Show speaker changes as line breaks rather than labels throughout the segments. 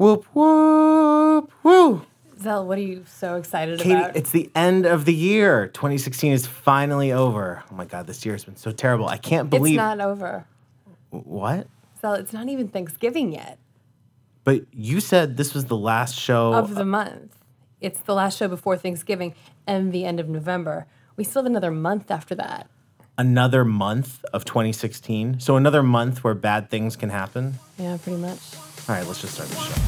Whoop whoop woo.
Zel, what are you so excited
Katie,
about?
it's the end of the year. 2016 is finally over. Oh my god, this year has been so terrible. I can't believe It's
not over.
what?
Zel, it's not even Thanksgiving yet
But you said this was the last show.
of the month. It's the last show before Thanksgiving and the end of November. We still have another month after that.
another month of 2016. So another month where bad things can happen.
Yeah, pretty much.
All right, let's just start the show.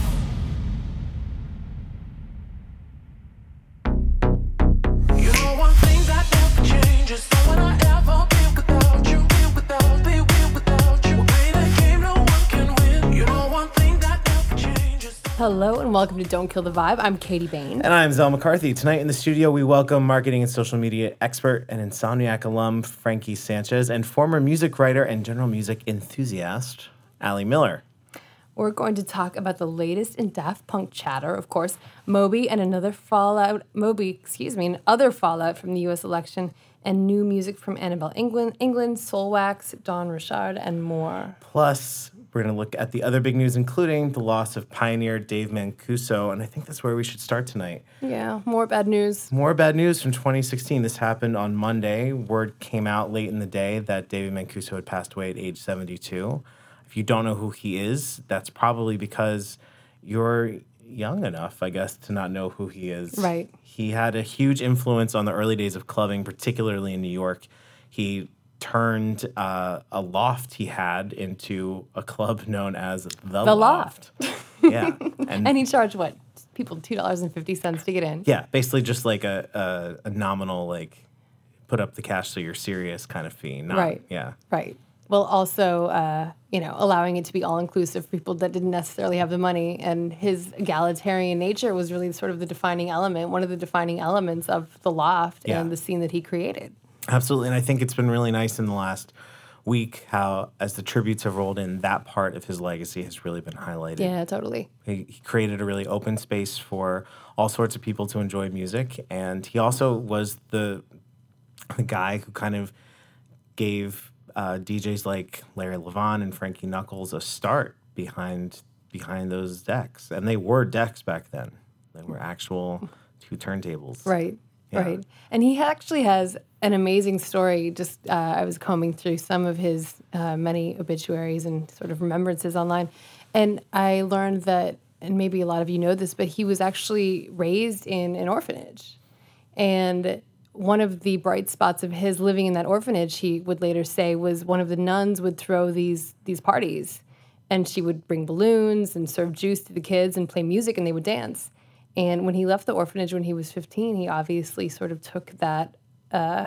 You know one thing that never changes. Don't wanna ever be without you, be without, be with without you. We play the game no one can win. You know one thing that never changes.
Hello and welcome to Don't Kill the Vibe. I'm Katie Bain.
And I'm Zel McCarthy. Tonight in the studio, we welcome marketing and social media expert and Insomniac alum Frankie Sanchez and former music writer and general music enthusiast Ali Miller.
We're going to talk about the latest in Daft Punk chatter, of course, Moby and another fallout, Moby, excuse me, and other fallout from the US election, and new music from Annabel Englund, Englund, Soulwax, Dawn Richard, and more.
Plus, we're going to look at the other big news, including the loss of pioneer Dave Mancuso. And I think that's where we should start tonight.
Yeah, more bad news.
More bad news from 2016. This happened on Monday. Word came out late in the day that David Mancuso had passed away at age 72. If you don't know who he is, that's probably because you're young enough, I guess, to not know who he is.
Right.
He had a huge influence on the early days of clubbing, particularly in New York. He turned uh, a loft he had into a club known as The,
The Loft.
yeah. And,
And he charged what? People $2.50 to get in.
yeah, basically just like a, a, a nominal, like, put up the cash so you're serious kind of fee. Not,
Right.
Yeah.
Right. Well, also, uh, you know, allowing it to be all inclusive for people that didn't necessarily have the money. And his egalitarian nature was really sort of the defining element, one of the defining elements of the loft
Yeah.
and the scene that he created.
Absolutely. And I think it's been really nice in the last week how, as the tributes have rolled in, that part of his legacy has really been highlighted.
Yeah, totally.
He, he created a really open space for all sorts of people to enjoy music. And he also was the, the guy who kind of gave uh, DJs like Larry Levan and Frankie Knuckles a start behind behind those decks. And they were decks back then. They were actual two turntables.
Right.
Yeah.
Right. And he actually has an amazing story. Just uh, I was combing through some of his uh, many obituaries and sort of remembrances online, and I learned that, and maybe a lot of you know this, but he was actually raised in an orphanage, and one of the bright spots of his living in that orphanage, he would later say, was one of the nuns would throw these these parties, and she would bring balloons and serve juice to the kids and play music, and they would dance. And when he left the orphanage when he was 15, he obviously sort of took that uh,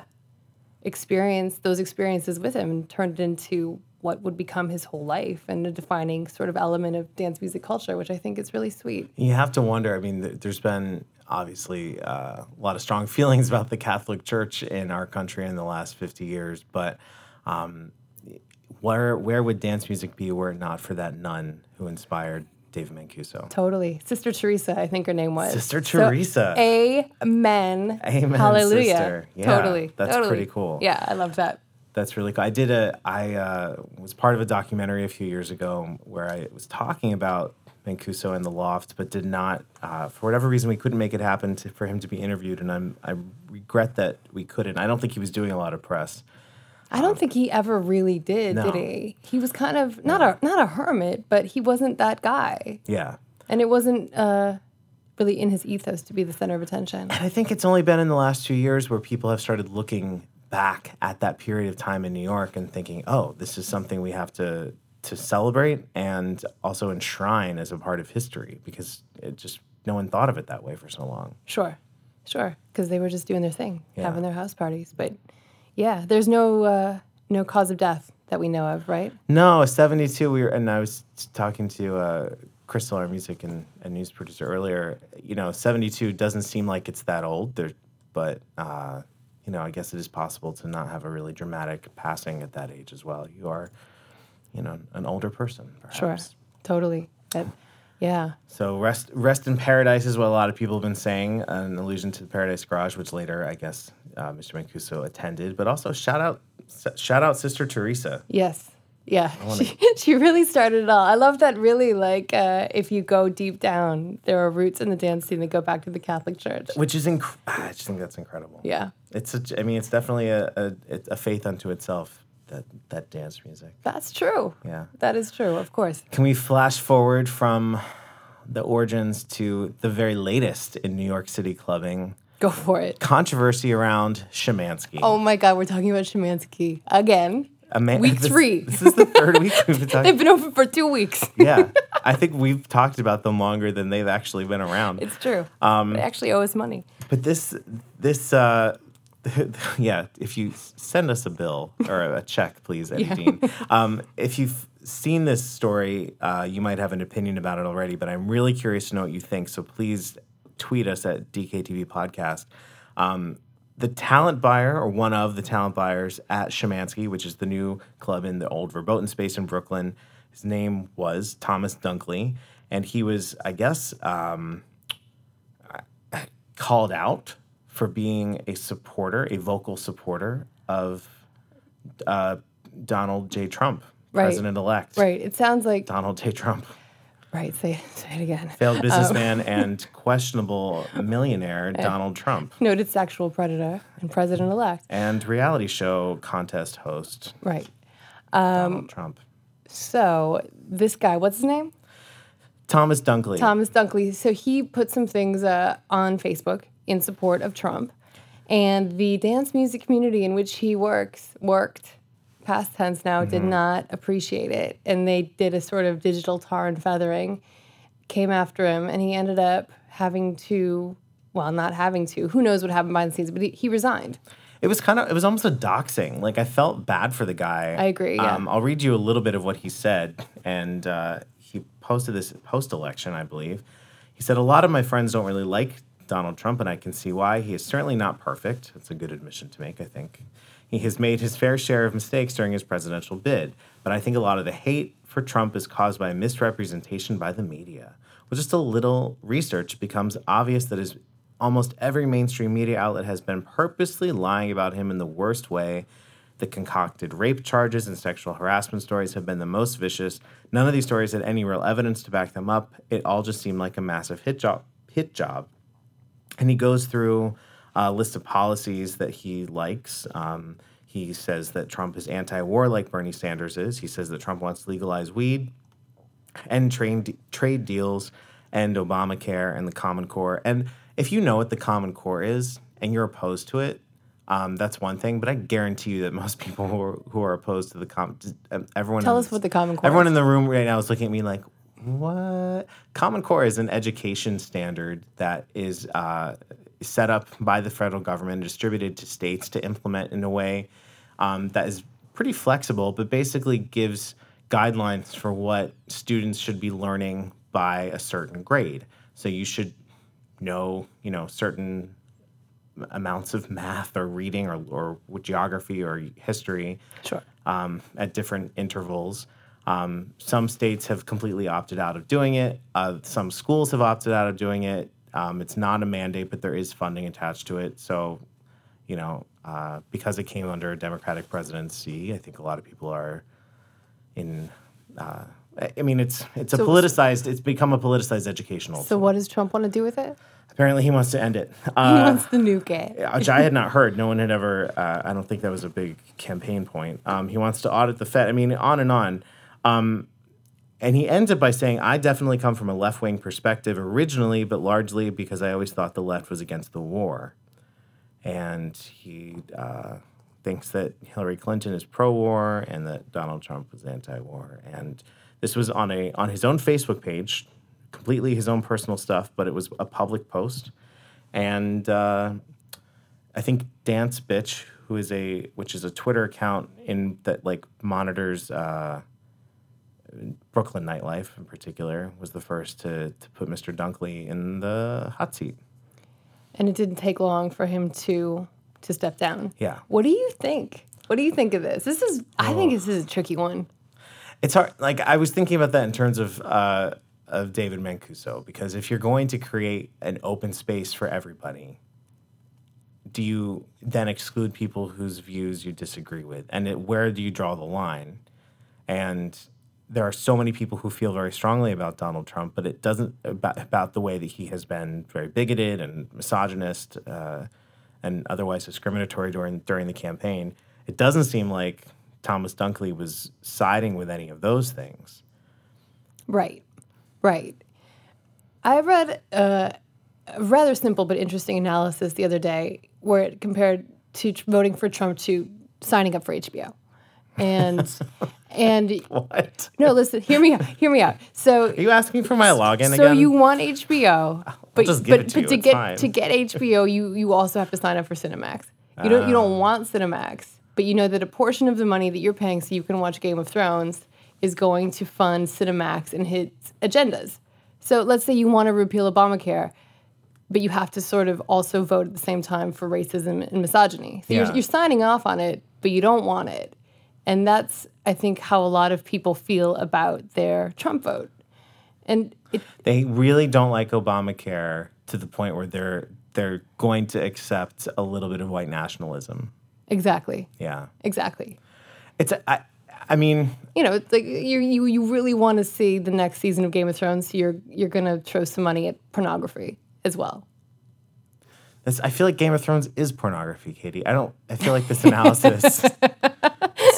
experience, those experiences with him, and turned it into what would become his whole life and a defining sort of element of dance music culture, which I think is really sweet.
You have to wonder. I mean, there's been obviously uh, a lot of strong feelings about the Catholic Church in our country in the last 50 years, but um, where where would dance music be were it not for that nun who inspired David Mancuso?
Totally. Sister Teresa, I think her name was.
Sister
So,
Teresa.
amen.
Amen,
Hallelujah.
Yeah,
totally.
that's
totally.
pretty cool.
Yeah, I love that.
That's really cool. I did a. I uh, was part of a documentary a few years ago where I was talking about Mancuso and the Loft, but did not, uh, for whatever reason, we couldn't make it happen to, for him to be interviewed, and I'm I regret that we couldn't. I don't think he was doing a lot of press.
I don't think he ever really did,
no.
did he? He was kind of not a not a hermit, but he wasn't that guy.
Yeah,
And it wasn't uh, really in his ethos to be the center of attention.
and I think it's only been in the last two years where people have started looking back at that period of time in New York and thinking, oh, this is something we have to to celebrate and also enshrine as a part of history because it just no one thought of it that way for so long.
Sure, sure, because they were just doing their thing,
Yeah.
having their house parties. But yeah, there's no uh, no cause of death that we know of, right?
No, 72. We were, and I was talking to uh, Crystal, our music and, and news producer earlier. You know, 72 doesn't seem like it's that old, there, but, uh, you know, I guess it is possible to not have a really dramatic passing at that age as well. You are, you know, an older person, perhaps.
Sure, totally. That, yeah,
So rest rest in paradise is what a lot of people have been saying, an allusion to the Paradise Garage, which later I guess uh, Mr. Mancuso attended. But also shout out shout out Sister Teresa.
yes, Yeah, she, she really started it all. I love that. Really, like uh, if you go deep down, there are roots in the dance scene that go back to the Catholic Church.
Which is inc- I just think that's incredible.
Yeah,
It's such, I mean, it's definitely a, a, a faith unto itself, that, that dance music.
that's true.
Yeah.
That is true. Of course.
Can we flash forward from the origins to the very latest in New York City clubbing?
Go for it.
Controversy around Schimanski.
Oh my God, we're talking about Schimanski again.
A man-
week
this-
three.
This is the third week we've been talking.
They've been open for two weeks.
yeah, I think we've talked about them longer than they've actually been around.
It's true.
Um,
they actually owe us money.
But this, this, uh, yeah, if you send us a bill or a check, please, Eddie
Yeah.
Dean. Um, if you've seen this story, uh, you might have an opinion about it already, but I'm really curious to know what you think. So please tweet us at DKTV Podcast. Um, the talent buyer, or one of the talent buyers at Schimanski, which is the new club in the old Verboten space in Brooklyn, his name was Thomas Dunkley. And he was, I guess, um, called out for being a supporter, a vocal supporter of uh, Donald J. Trump,
Right.
president elect.
Right. It sounds like
Donald J. Trump,
right. Say say it again.
failed businessman and questionable millionaire Donald Trump,
Noted sexual predator and president elect.
and reality show contest host
Right.
Donald Trump.
So this guy, what's his name?
Thomas Dunkley.
Thomas Dunkley. So he put some things uh, on Facebook in support of Trump, and the dance music community in which he works worked. Past tense now did not appreciate it, and they did a sort of digital tar and feathering, came after him, and he ended up having to, well, not having to. Who knows what happened behind the scenes? But he, he resigned.
It was kind of, it was almost a doxing. Like I felt bad for the guy.
I agree, yeah.
Um, I'll read you a little bit of what he said, and uh, he posted this post-election, I believe. He said, "A lot of my friends don't really like Donald Trump, and I can see why. He is certainly not perfect. It's a good admission to make, I think. He has made his fair share of mistakes during his presidential bid, but I think a lot of the hate for Trump is caused by misrepresentation by the media. With just a little research, becomes obvious that his almost every mainstream media outlet has been purposely lying about him in the worst way. The concocted rape charges and sexual harassment stories have been the most vicious. None of these stories had any real evidence to back them up. It all just seemed like a massive hit job. Hit job and he goes through a list of policies that he likes. Um, he says that Trump is anti-war, like Bernie Sanders is. He says that Trump wants to legalize weed, end trade trade deals, and Obamacare and the Common Core. And if you know what the Common Core is and you're opposed to it, um, that's one thing. But I guarantee you that most people who are, who are opposed to the com, um, everyone
Tell us
this-
what the Common Core
Everyone
is.
in the room right now is looking at me like, what? Common Core is an education standard that is uh, set up by the federal government distributed to states to implement in a way um, that is pretty flexible, but basically gives guidelines for what students should be learning by a certain grade. So you should know, you know, certain amounts of math or reading or, or geography or history
Sure.
um, at different intervals. Um, some states have completely opted out of doing it. Uh, some schools have opted out of doing it. Um, it's not a mandate, but there is funding attached to it. So, you know, uh, because it came under a Democratic presidency, I think a lot of people are in. Uh, I- mean, it's it's a
So-
politicized. It's become a politicized educational.
So what does Trump want to do with it?
Apparently, he wants to end it.
He
Uh,
wants to nuke it.
which I had not heard. No one had ever. Uh, I don't think that was a big campaign point. Um, he wants to audit the Fed. I mean, on and on. Um, and he ends it by saying, "I definitely come from a left wing perspective originally, but largely because I always thought the left was against the war." And he uh, thinks that Hillary Clinton is pro-war and that Donald Trump was anti-war. And this was on a on his own Facebook page, completely his own personal stuff, but it was a public post. And uh, I think Dance Bitch, who is a which is a Twitter account in that like monitors uh, Brooklyn nightlife in particular, was the first to to put Mr. Dunkley in the hot seat.
And it didn't take long for him to to step down.
Yeah.
What do you think? What do you think of this? This is I think this is a tricky one.
It's hard. Like I was thinking about that in terms of uh, of David Mancuso, because if you're going to create an open space for everybody, do you then exclude people whose views you disagree with, and it, where do you draw the line? and there are so many people who feel very strongly about Donald Trump, but it doesn't about, about the way that he has been very bigoted and misogynist uh, and otherwise discriminatory during during the campaign. It doesn't seem like Thomas Dunkley was siding with any of those things.
Right, right. I read uh, a rather simple but interesting analysis the other day where it compared to voting for Trump to signing up for HBO. And and
What?
no, listen, hear me out. Hear me out. So
Are you asking for my login
so
again?
you want HBO, but
just give
but,
it to
but to
it's
get
fine.
to get HBO, you you also have to sign up for Cinemax. You don't you
Ah.
don't want Cinemax, but you know that a portion of the money that you're paying so you can watch Game of Thrones is going to fund Cinemax and its agendas. So let's say you want to repeal Obamacare, but you have to sort of also vote at the same time for racism and misogyny. So
Yeah.
you're, you're signing off on it, but you don't want it. And that's, I think, how a lot of people feel about their Trump vote. And it,
they really don't like Obamacare to the point where they're they're going to accept a little bit of white nationalism.
exactly,
Yeah,
exactly.
it's I, I mean,
You know, it's like you you you really want to see the next season of Game of Thrones, so you're you're gonna throw some money at pornography as well.
this, I feel like Game of Thrones is pornography, Katie. I don't. I feel like this analysis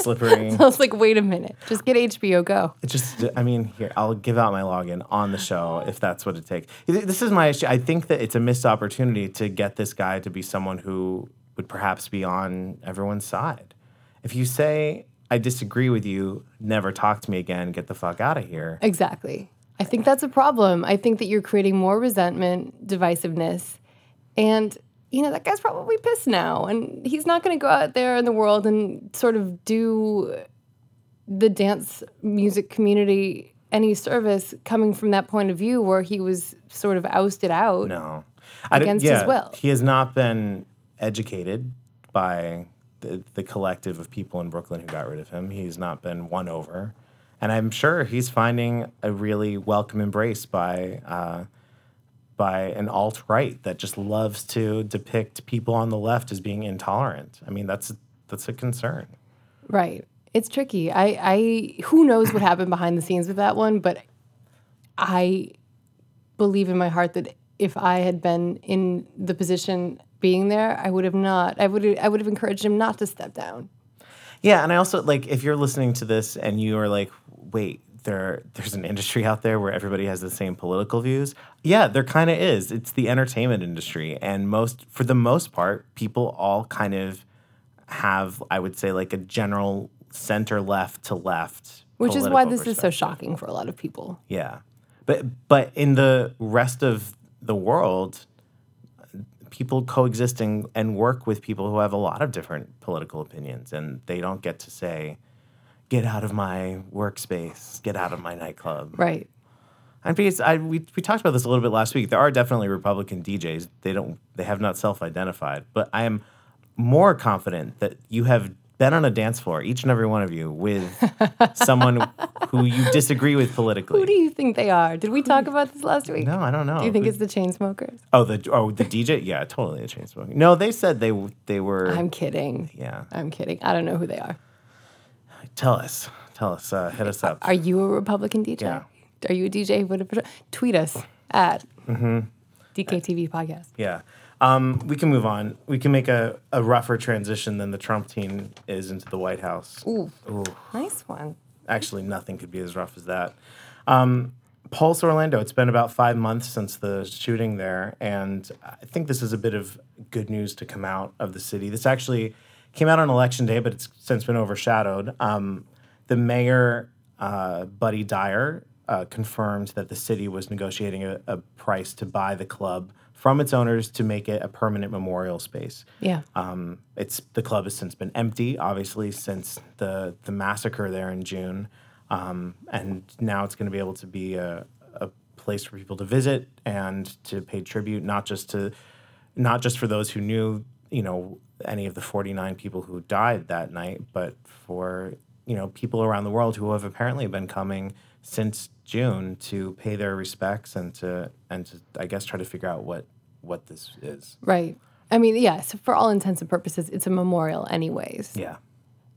slippery.
I was like, wait a minute, just get HBO Go.
It just, I mean, here, I'll give out my login on the show if that's what it takes. This is my issue. I think that it's a missed opportunity to get this guy to be someone who would perhaps be on everyone's side. If you say, I disagree with you, never talk to me again, get the fuck out of here.
Exactly. I think that's a problem. I think that you're creating more resentment, divisiveness, and you know that guy's probably pissed now, and he's not going to go out there in the world and sort of do the dance music community any service coming from that point of view where he was sort of ousted out.
No.
Against his will.
He has not been educated by the, the collective of people in Brooklyn who got rid of him. He's not been won over. And I'm sure he's finding a really welcome embrace by uh, by an alt right that just loves to depict people on the left as being intolerant. I mean, that's that's a concern.
Right. It's tricky. I, I who knows what happened behind the scenes with that one, but I believe in my heart that if I had been in the position being there, I would have not. I would I would have encouraged him not to step down.
Yeah, and I also like if you're listening to this and you are like, wait, there there's an industry out there where everybody has the same political views. Yeah, there kind of is. It's the entertainment industry, and most for the most part, people all kind of have, I would say, like a general center left to left.
Which is why this is so shocking for a lot of people.
Yeah, but but in the rest of the world, people coexisting and work with people who have a lot of different political opinions, and they don't get to say, "Get out of my workspace, get out of my nightclub."
Right.
And because I we, we talked about this a little bit last week, there are definitely Republican DJs. They don't they have not self-identified, but I am more confident that you have been on a dance floor, each and every one of you, with someone who you disagree with politically.
Who do you think they are? Did we talk about this last week?
no, I don't know.
Do you think
Who-
it's the Chainsmokers?
Oh, the oh the DJ. Yeah, totally the chain smoking. No, they said they they were.
I'm kidding.
yeah,
I'm kidding. I don't know who they are.
Tell us, tell us, uh, hit us up.
Are you a Republican DJ?
Yeah.
Are you a DJ? Tweet us at
Mm-hmm.
DKTV podcast.
Yeah, um, we can move on. We can make a, a rougher transition than the Trump team is into the White House.
Ooh, nice one.
Actually, nothing could be as rough as that. Um, Pulse Orlando. It's been about five months since the shooting there, and I think this is a bit of good news to come out of the city. This actually came out on election day, but it's since been overshadowed. Um, the mayor, uh, Buddy Dyer, uh, confirmed that the city was negotiating a, a price to buy the club from its owners to make it a permanent memorial space.
Yeah.
Um, it's the club has since been empty, obviously, since the the massacre there in June, um, and now it's going to be able to be a, a place for people to visit and to pay tribute, not just to not just for those who knew, you know, any of the forty nine people who died that night, but for you know people around the world who have apparently been coming since June to pay their respects and to and to I guess try to figure out what what this is.
Right. I mean, yes, for all intents and purposes, it's a memorial, anyways.
Yeah.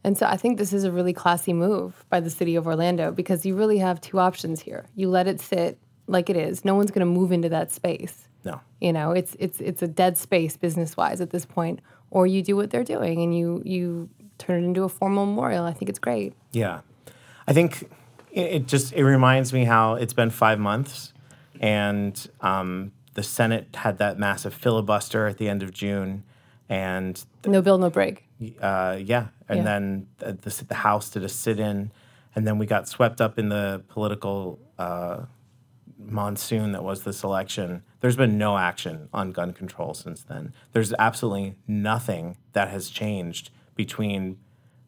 And so I think this is a really classy move by the city of Orlando because you really have two options here. You let it sit like it is. No one's going to move into that space.
No.
You know, it's it's it's a dead space business wise at this point. Or you do what they're doing and you you turn it into a formal memorial. I think it's great.
Yeah, I think it, it just it reminds me how it's been five months, and um, the Senate had that massive filibuster at the end of June, and
No bill, no break.
uh, yeah, and
Yeah.
then the, the, the House did a sit-in, and then we got swept up in the political uh, monsoon that was this election. There's been no action on gun control since then. There's absolutely nothing that has changed between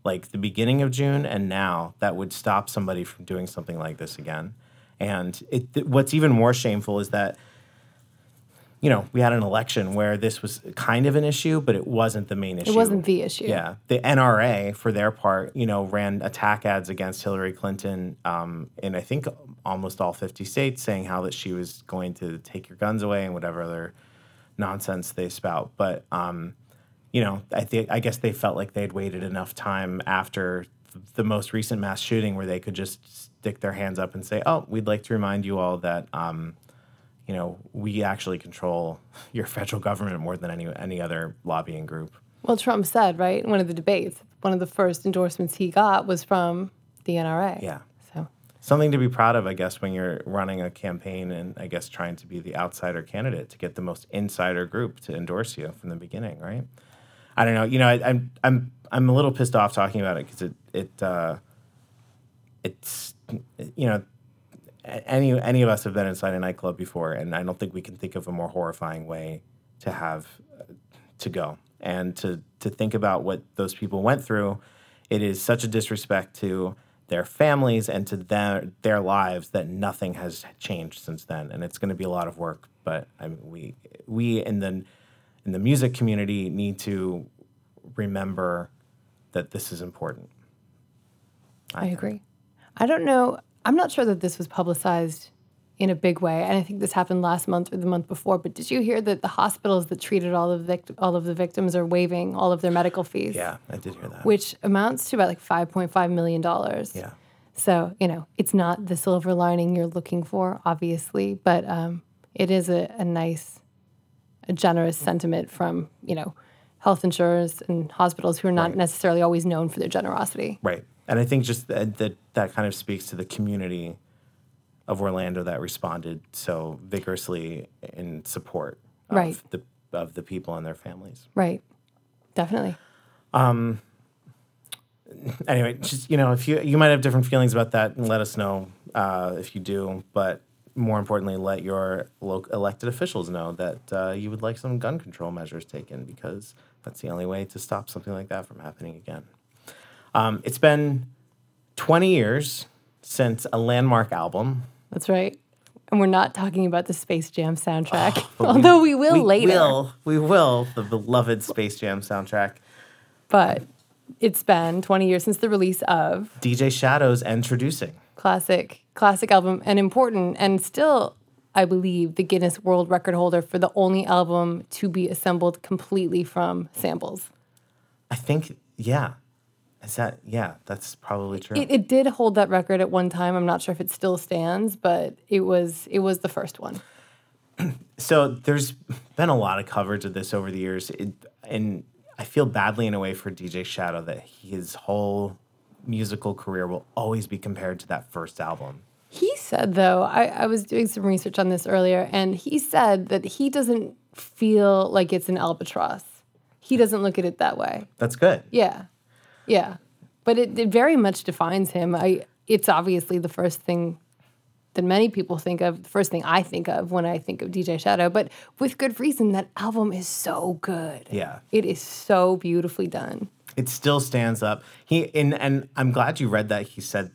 like the beginning of June and now that would stop somebody from doing something like this again. And it, th- what's even more shameful is that you know, we had an election where this was kind of an issue, but it wasn't the main issue.
It wasn't the issue.
Yeah, the NRA, for their part, you know, ran attack ads against Hillary Clinton um, in I think almost all 50 states, saying how that she was going to take your guns away and whatever other nonsense they spout. But um, you know, I think I guess they felt like they'd waited enough time after th- the most recent mass shooting where they could just stick their hands up and say, "Oh, we'd like to remind you all that." Um, you know, we actually control your federal government more than any any other lobbying group.
Well, Trump said, right, in one of the debates, one of the first endorsements he got was from the NRA.
Yeah.
So
Something to be proud of, I guess, when you're running a campaign and I guess trying to be the outsider candidate to get the most insider group to endorse you from the beginning, right? I don't know. You know, I, I'm I'm I'm a little pissed off talking about it because it it uh, it's you know any any of us have been inside a nightclub before, and I don't think we can think of a more horrifying way to have uh, to go and to to think about what those people went through. It is such a disrespect to their families and to their their lives that nothing has changed since then, and it's going to be a lot of work. But I mean, we we in the in the music community need to remember that this is important.
I agree. I don't know. I'm not sure that this was publicized in a big way, and I think this happened last month or the month before. But did you hear that the hospitals that treated all of the vict- all of the victims are waiving all of their medical fees?
Yeah, I did hear that.
Which amounts to about like 5.5 million dollars.
yeah.
So, you know, it's not the silver lining you're looking for, obviously, but um, it is a, a nice, a generous sentiment from, you know, health insurers and hospitals who are not
Right.
necessarily always known for their generosity.
Right. And I think just that, that that kind of speaks to the community of Orlando that responded so vigorously in support of
Right.
the of the people and their families.
Right. Definitely.
Um Anyway, just you know, if you you might have different feelings about that, and let us know uh, if you do. But more importantly, let your lo- elected officials know that uh, you would like some gun control measures taken because that's the only way to stop something like that from happening again. Um, it's been 20 years since a landmark album
That's right. And we're not talking about the Space Jam soundtrack, although we, will
we
later.
Will, we will, the beloved Space Jam soundtrack.
But it's been 20 years since the release of
DJ Shadow's Endtroducing.
classic classic album and important and still I believe the Guinness World Record holder for the only album to be assembled completely from samples.
I think, yeah. Is that, yeah, that's probably true.
It, it did hold that record at one time. I'm not sure if it still stands, but it was it was the first one.
so there's been a lot of coverage of this over the years. It, and I feel badly in a way for DJ Shadow that his whole musical career will always be compared to that first album.
He said though, I, I was doing some research on this earlier, and he said that he doesn't feel like it's an albatross. He doesn't look at it that way.
That's good.
Yeah. Yeah. But it, it very much defines him. I it's obviously the first thing that many people think of, the first thing I think of when I think of DJ Shadow, but with good reason. That album is so good.
Yeah.
It is so beautifully done.
it still stands up. He and and I'm glad you read that. He said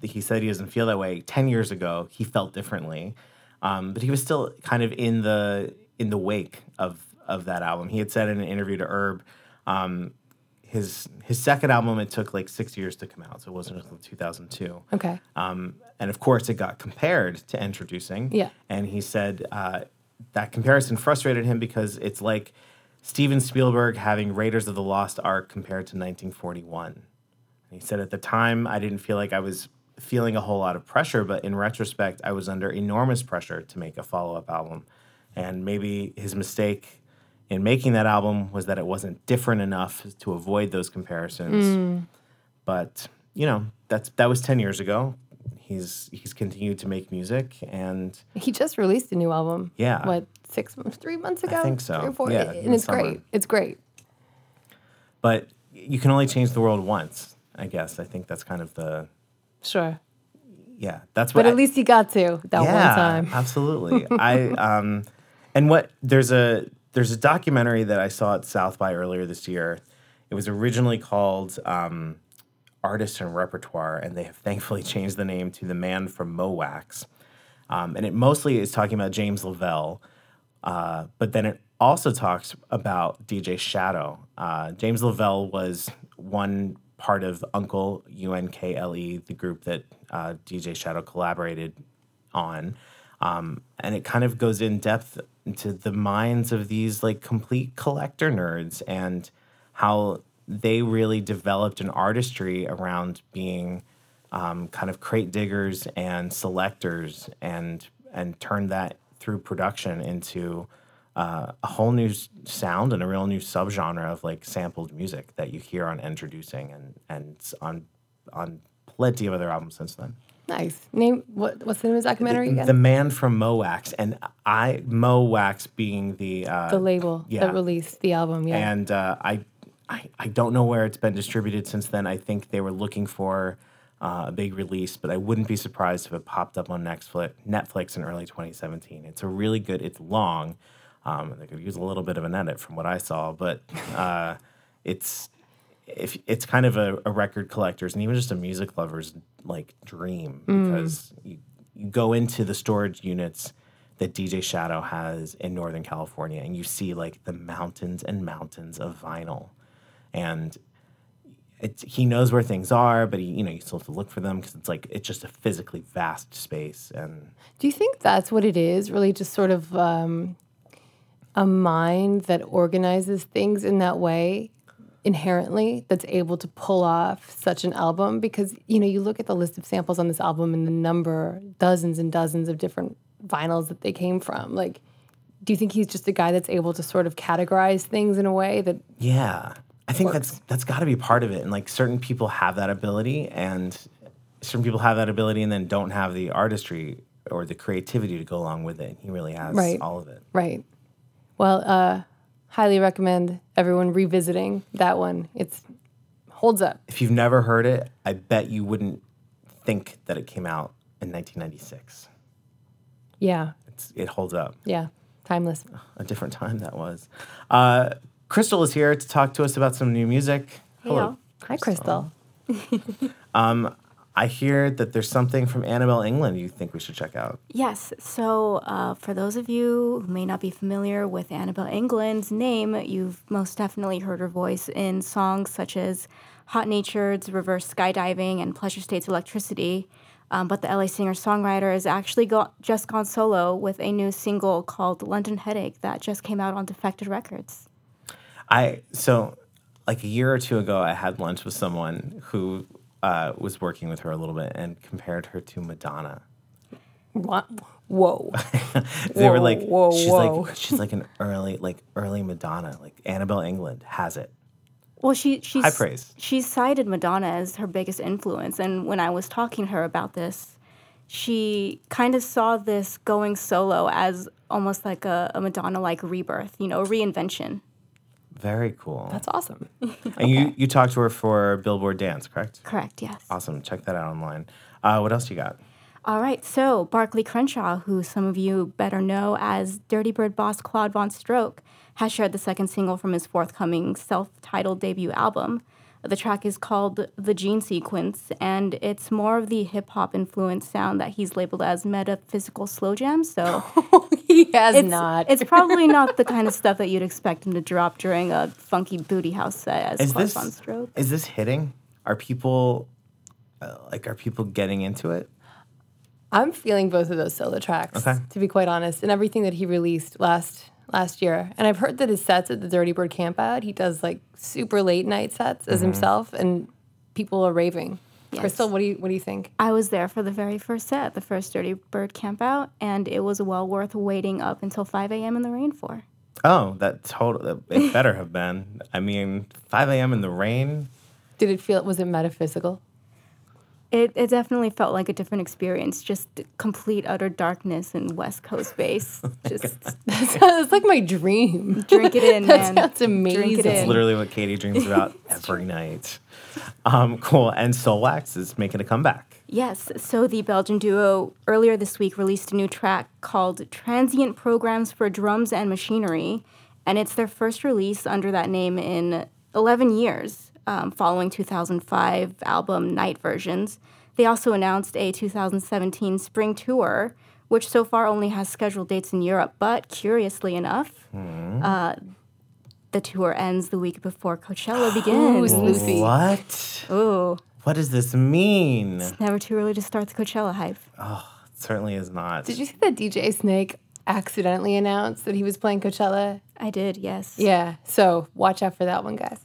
he said he doesn't feel that way. Ten years ago, he felt differently, um, but he was still kind of in the in the wake of of that album. He had said in an interview to Herb, um, his his second album it took like six years to come out, so it wasn't until 2002.
Okay.
Um, and of course, it got compared to Endtroducing.
Yeah.
And he said uh, that comparison frustrated him because it's like Steven Spielberg having Raiders of the Lost Ark compared to 1941. And He said, At the time, I didn't feel like I was feeling a whole lot of pressure, but in retrospect, I was under enormous pressure to make a follow up album. And maybe his mistake in making that album was that it wasn't different enough to avoid those comparisons. But, you know, that's that was 10 years ago. He's he's continued to make music and
He just released a new album.
Yeah.
What, six, three months ago?
I think so.
Three or four?
Yeah,
And it's
summer.
great. It's great.
but you can only change the world once, I guess. I think that's kind of the
Sure.
yeah, that's what
But
I-
at least he got to that one time.
absolutely. I um, and what there's a there's a documentary that I saw at South by earlier this year. It was originally called um, Artist and Repertoire, and they have thankfully changed the name to The Man from Mo' Wax. Um, and it mostly is talking about James Lavelle, uh, but then it also talks about DJ Shadow. Uh, James Lavelle was one part of Uncle UNKLE, the group that uh, DJ Shadow collaborated on. Um, and it kind of goes in depth into the minds of these like complete collector nerds and how they really developed an artistry around being um, kind of crate diggers and selectors and and turned that through production into uh, a whole new sound and a real new subgenre of like sampled music that you hear on Endtroducing and and on on plenty of other albums since then.
Nice. Name what? What's the name of his documentary again?
The man from Mo' Wax and I Mo' Wax being the uh,
the label
yeah.
that released the album. Yeah.
and uh, I, I I don't know where it's been distributed since then. I think they were looking for uh, a big release, but I wouldn't be surprised if it popped up on Netflix Netflix in early 2017. It's a really good. It's long. Um, they could use a little bit of an edit from what I saw, but uh, it's if it's kind of a, a record collector's and even just a music lover's like dream because you, you go into the storage units that DJ Shadow has in Northern California and you see like the mountains and mountains of vinyl and it's, he knows where things are, but he, you know, you still have to look for them because it's like it's just a physically vast space. And
Do you think that's what it is? Really, just sort of um, a mind that organizes things in that way inherently that's able to pull off such an album because you know you look at the list of samples on this album and the number dozens and dozens of different vinyls that they came from like do you think he's just a guy that's able to sort of categorize things in a way that
yeah, I think that's that's got to be part of it. And like certain people have that ability, and certain people have that ability, and then don't have the artistry or the creativity to go along with it. He really has
Right.
all of it.
Right. Well, uh, highly recommend everyone revisiting that one. It's holds up.
If you've never heard it, I bet you wouldn't think that it came out in 1996.
Yeah.
It's, it holds up.
Yeah. Timeless.
a different time that was. Uh, Crystal is here to talk to us about some new music. Hello.
Hi, Crystal.
I hear that there's something from Annabel Englund you think we should check out.
Yes. So, uh, for those of you who may not be familiar with Annabel Englund's name, you've most definitely heard her voice in songs such as Hot Natured's Reverse Skydiving and Pleasure State's Electricity. Um, but the LA singer songwriter has actually go- just gone solo with a new single called London Headache that just came out on Defected Records.
I so like a year or two ago, I had lunch with someone who uh, was working with her a little bit and compared her to Madonna.
What? Whoa.
They were like,
whoa,
she's
whoa.
like, she's like an early, like early Madonna. Like Annabel Englund has it.
Well, she she's
High praise.
She cited Madonna as her biggest influence, and when I was talking to her about this, she kind of saw this going solo as almost like a, a Madonna-like rebirth, you know, reinvention.
Very cool.
That's awesome.
and you you talked to her for Billboard Dance, correct?
Correct. Yes.
Awesome. Check that out online. Uh, what else you got?
All right. So Barclay Crenshaw, who some of you better know as Dirtybird boss Claude VonStroke, has shared the second single from his forthcoming self-titled debut album. The track is called The Gene Sequence, and it's more of the hip hop influenced sound that he's labeled as metaphysical slow jam. So
he has
it's,
not.
it's probably not the kind of stuff that you'd expect him to drop during a funky booty house set as
Is
Claude
this
Von Stroke.
is this hitting? Are people uh, like are people getting into it?
I'm feeling both of those solo tracks,
Okay.
to be quite honest, and everything that he released last last year. And I've heard that his sets at the Dirtybird Campout, he does like super late night sets
Mm-hmm.
as himself, and people are raving.
Yes.
Crystal, what do you what do you think?
I was there for the very first set, the first Dirtybird camp out, and it was well worth waiting up until 5 a.m. in the rain for.
Oh, that total. It better have been. I mean, 5 a.m. in the rain.
Did it feel was it metaphysical?
It, it definitely felt like a different experience, just complete utter darkness and West Coast bass. Just
It's like my dream.
drink it in,
That
man.
sounds
Drink
amazing.
it
It's
in.
literally what Katie dreams about every night. Um, cool. And Soulwax is making a comeback.
Yes. So the Belgian duo earlier this week released a new track called Transient Programs for Drums and Machinery. And it's their first release under that name in 11 years, um, following 2005 album Nite Versions. They also announced a 2017 spring tour, which so far only has scheduled dates in Europe. But curiously enough, uh, the tour ends the week before Coachella begins.
Lucy.
What?
Ooh,
What does this mean?
It's never too early to start the Coachella hype.
Oh, it certainly is not.
Did you see that DJ Snake accidentally announced that he was playing Coachella?
I did, yes.
Yeah. So watch out for that one, guys.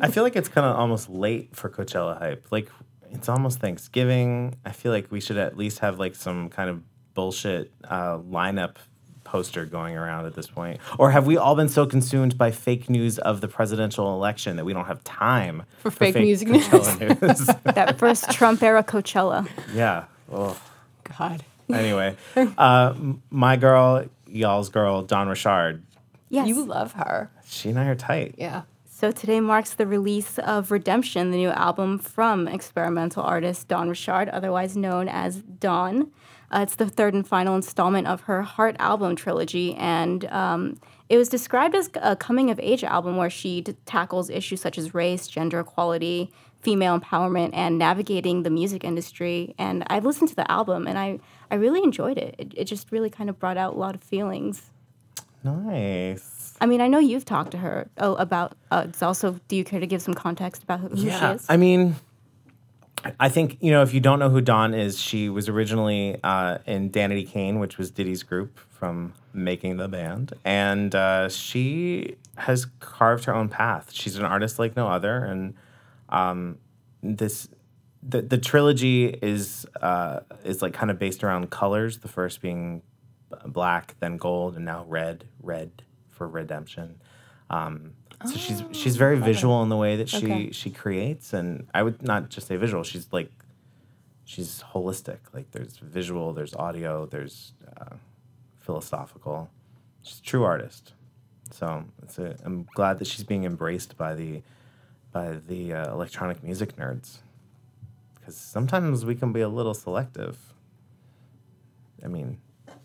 I feel like it's kind of almost late for Coachella hype. Like it's almost Thanksgiving. I feel like we should at least have like some kind of bullshit uh, lineup poster going around at this point. Or have we all been so consumed by fake news of the presidential election that we don't have time
For fake music
Coachella news?
that first Trump era Coachella.
yeah. Oh.
God.
Anyway, uh, my girl, y'all's girl, Dawn Richard.
Yes.
You love her.
She and I are tight.
Yeah.
so today marks the release of Redemption, the new album from experimental artist Dawn Richard, otherwise known as Dawn. Uh, it's the third and final installment of her Heart album trilogy, and um, it was described as a coming of age album where she d- tackles issues such as race, gender equality, female empowerment, and navigating the music industry. And I've listened to the album, and I, I really enjoyed it. it. It just really kind of brought out a lot of feelings.
Nice.
I mean, I know you've talked to her oh, about. Uh, it's also, do you care to give some context about who, who she
Yeah,
is?
I mean, I think you know if you don't know who Dawn is, she was originally uh, in Danity Kane, which was Diddy's group from making the band, and uh, she has carved her own path. She's an artist like no other, and um, this the the trilogy is uh, is like kind of based around colors. The first being black, then gold, and now red. Red for redemption. Um, so she's she's very visual in the way that she
Okay.
she creates, and I would not just say visual. She's like she's holistic. Like there's visual, there's audio, there's uh, philosophical. She's a true artist. So it's a, I'm glad that she's being embraced by the by the uh, electronic music nerds. Because sometimes we can be a little selective. I mean,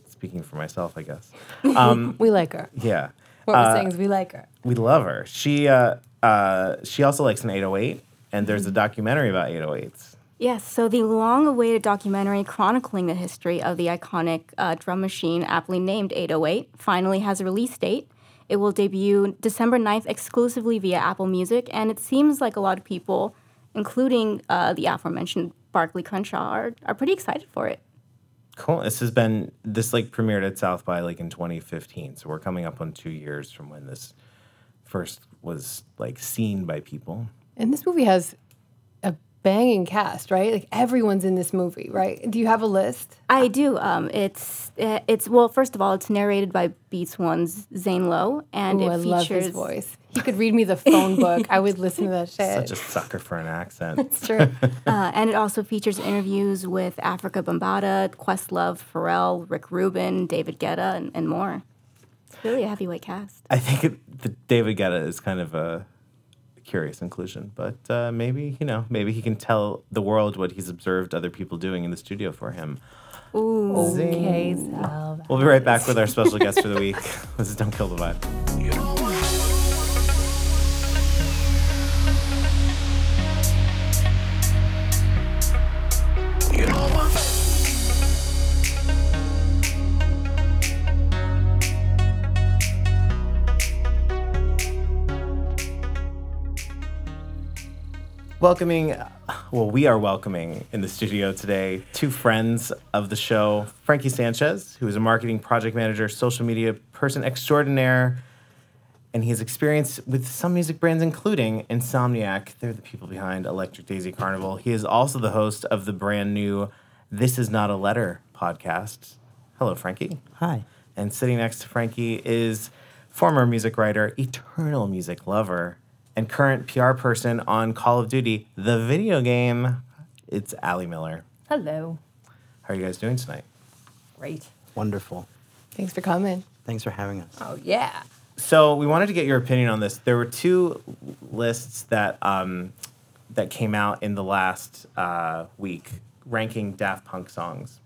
speaking for myself, I guess. Um,
We like her.
yeah.
What
Uh,
we're saying is we like her.
we love her. She uh, uh, she also likes an 808, and there's a documentary about 808s.
Yes, so the long awaited documentary chronicling the history of the iconic uh, drum machine, aptly named 808, finally has a release date. It will debut December 9th exclusively via Apple Music, and it seems like a lot of people, including uh, the aforementioned Barclay Crenshaw, are, are pretty excited for it.
Cool. This has been this like premiered at South by like in 2015, so we're coming up on two years from when this first was like seen by people.
And this movie has a banging cast, right? Like everyone's in this movie, right? Do you have a list?
I do. Um, it's uh, it's well, first of all, it's narrated by Beats One's Zane Lowe, and
Ooh,
it
I
features
love his voice. He could read me the phone book. I would listen to that shit.
Such a sucker for an accent.
That's true.
Uh, and it also features interviews with Afrika Bambaataa, Questlove, Pharrell, Rick Rubin, David Guetta, and, and more. It's really a heavyweight cast.
I think it, the David Guetta is kind of a curious inclusion, but uh, maybe you know maybe he can tell the world what he's observed other people doing in the studio for him.
okay, Salva.
We'll be right back with our special guest for the week. This is Don't Kill the Vibe.
You
Welcoming, well, we are welcoming in the studio today two friends of the show Frankie Sanchez, who is a marketing project manager, social media person extraordinaire, and he has experience with some music brands, including Insomniac. They're the people behind Electric Daisy Carnival. He is also the host of the brand new This Is Not a Letter podcast. Hello, Frankie.
Hi.
And sitting next to Frankie is former music writer, eternal music lover, and current PR person on Call of Duty, the video game. It's Allie Miller.
Hello.
How are you guys doing tonight?
Great.
Wonderful.
Thanks for coming.
Thanks for having us.
Oh yeah.
So we wanted to get your opinion on this. There were two lists that um, that came out in the last uh, week ranking Daft Punk songs.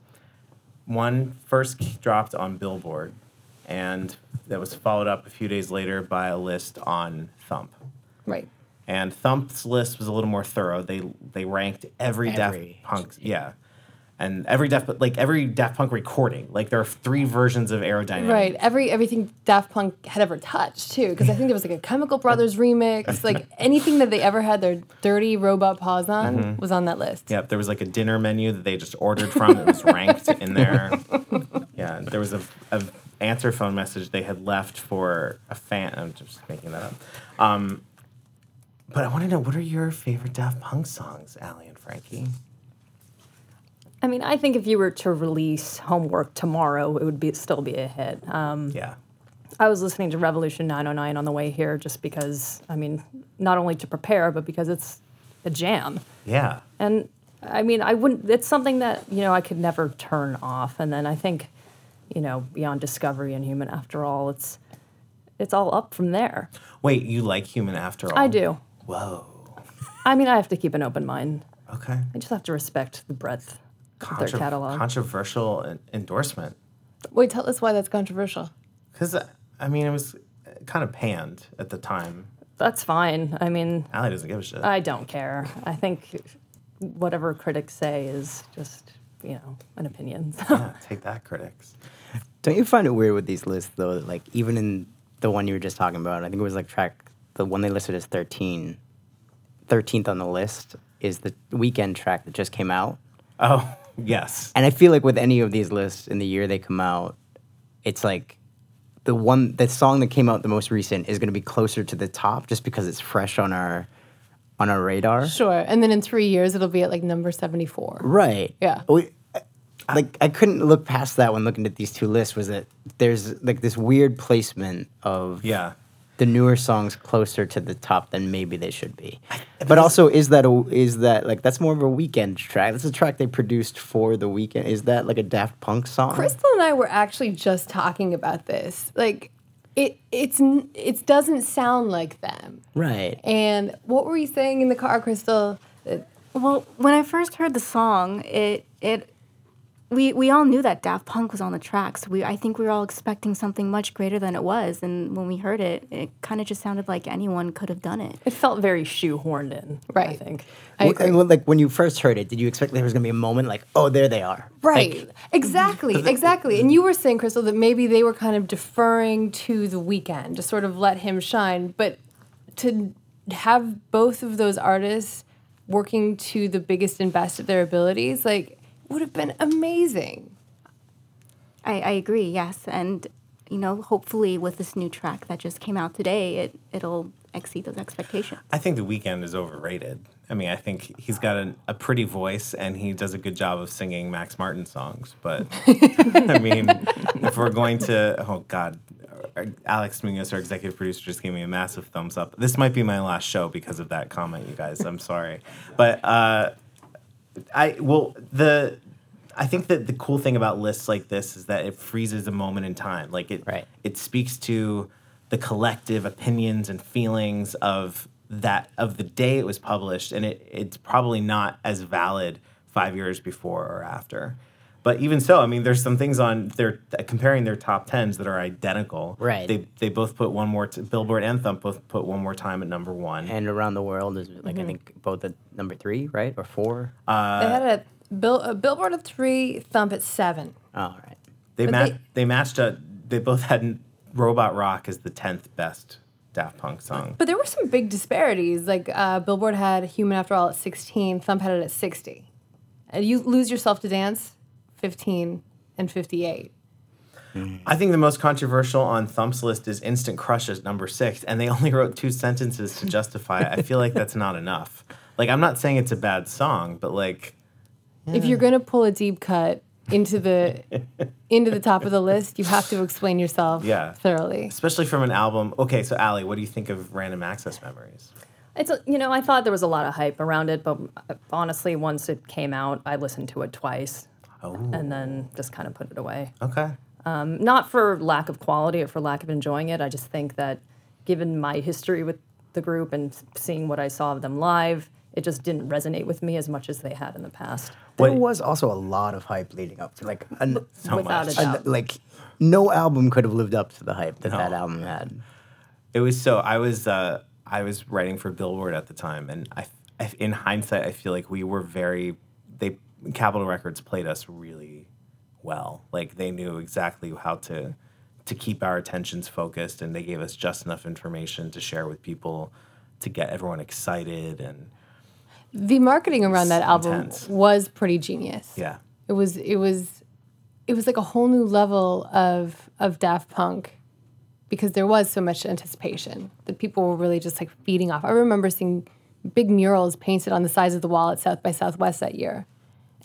One first dropped on Billboard, and that was followed up a few days later by a list on Thump.
Right.
And Thump's list was a little more thorough. They they ranked every,
Every-
Daft Punk, yeah, and every Daft like every Daft Punk recording. Like there are three versions of Aerodynamic.
Right. Every everything Daft Punk had ever touched too, because I think there was like a Chemical Brothers remix. Like anything that they ever had their dirty robot paws on was on that list.
Yep, there was like a dinner menu that they just ordered from that was ranked in there. Yeah, there was a, a answer phone message they had left for a fan. I'm just making that up. Um, but I want to know what are your favorite Daft Punk songs, Allie and Frankie?
I mean, I think if you were to release Homework tomorrow, it would be still be a hit. Um,
Yeah,
I was listening to Revolution 909 on the way here just because, I mean, not only to prepare, but because it's a jam.
yeah,
And I mean, I wouldn't, it's something that, you know, I could never turn off. And then I think, you know, beyond Discovery and Human After All, it's, it's all up from there.
Wait, you like Human After All?
I do.
Whoa.
I mean, I have to keep an open mind.
Okay.
I just have to respect the breadth of their catalog.
Controversial en- endorsement.
Wait, tell us why that's controversial.
Because, uh, I mean, it was uh, kind of panned at the time.
That's fine. I mean,
Allie doesn't give a shit.
I don't care. I think whatever critics say is just, you know, an opinion.
yeah, take that, critics.
Don't you find it weird with these lists though? that, Like even in the one you were just talking about, I think it was like track the one they listed as 13. 13th on the list is the Weeknd track that just came out.
Oh, yes.
And I feel like with any of these lists in the year they come out, it's like the one the song that came out the most recent is going to be closer to the top just because it's fresh on our on our radar.
Sure. And then in three years, it'll be at like number 74.
Right.
Yeah.
Oh, we, like I couldn't look past that when looking at these two lists. Was that there's like this weird placement of
Yeah.
The newer songs closer to the top than maybe they should be. But also, is that a is that like that's more of a Weeknd track? That's a track they produced for the Weeknd. Is that like a Daft Punk song?
Crystal and I were actually just talking about this. Like, it it's it doesn't sound like them.
right.
And what were you saying in the car, Crystal?
Well, when I first heard the song, it it we we all knew that Daft Punk was on the tracks. So we I think we were all expecting something much greater than it was. And when we heard it, it kind of just sounded like anyone could have done it.
it felt very shoehorned in, right? I
Right.
think.
I
Wh-
agree.
and like when you first heard it, did you expect there was gonna be a moment like, oh, there they are?
Right.
Like,
exactly. Exactly. And you were saying, Crystal, that maybe they were kind of deferring to the Weeknd to sort of let him shine. But to have both of those artists working to the biggest and best of their abilities, like, would have been amazing.
I, I agree. Yes, and you know, hopefully with this new track that just came out today, it it'll exceed those expectations.
I think The Weeknd is overrated. I mean, I think he's got an, a pretty voice and he does a good job of singing Max Martin songs. But I mean, if we're going to, oh God, Alex Munoz, our executive producer, just gave me a massive thumbs up. This might be my last show because of that comment, you guys. I'm sorry, but uh, I well the. I think that the cool thing about lists like this is that it freezes a moment in time. Like it,
Right.
it speaks to the collective opinions and feelings of that of the day it was published and it, it's probably not as valid five years before or after but even so i mean there's some things on they're comparing their top 10s that are identical
Right.
they, they both put one more t- billboard and thump both put one more time at number one
And around the world is like I think both at number three, right, or four.
they had a, bill, a billboard of three, thump at seven.
oh, all right.
they,
but
ma-
they-
they matched a, they both had robot rock as the 10th best daft punk song
But there were some big disparities. Like uh, Billboard had Human After All at 16, Thump had it at 60. And you lose yourself to dance, 15 and 58.
I think the most controversial on Thump's list is Instant Crush at number six, and they only wrote two sentences to justify it. I feel like that's not enough. Like, I'm not saying it's a bad song, but like,
If you're gonna pull a deep cut into the into the top of the list, you have to explain yourself
Yeah.
thoroughly.
especially from an album. Okay, so Allie, what do you think of Random Access Memories?
It's a, you know I thought there was a lot of hype around it, but uh, honestly, once it came out, I listened to it twice
Oh,
and then just kind of put it away.
okay.
Um, not for lack of quality or for lack of enjoying it. I just think that given my history with the group and seeing what I saw of them live, it just didn't resonate with me as much as they had in the past.
There
What-
was also a lot of hype leading up to like an,
So
Without
much.
a
an- like no album could have lived up to the hype that that album had.
It was so I was uh, I was writing for Billboard at the time, and I, I in hindsight I feel like we were very they Capitol Records played us really well. Like they knew exactly how to to keep our attentions focused, and they gave us just enough information to share with people to get everyone excited and
The marketing around that album
intense.
was pretty genius.
yeah.
It was it was it was like a whole new level of of Daft Punk because there was so much anticipation that people were really just like feeding off. I remember seeing big murals painted on the sides of the wall at South by Southwest that year.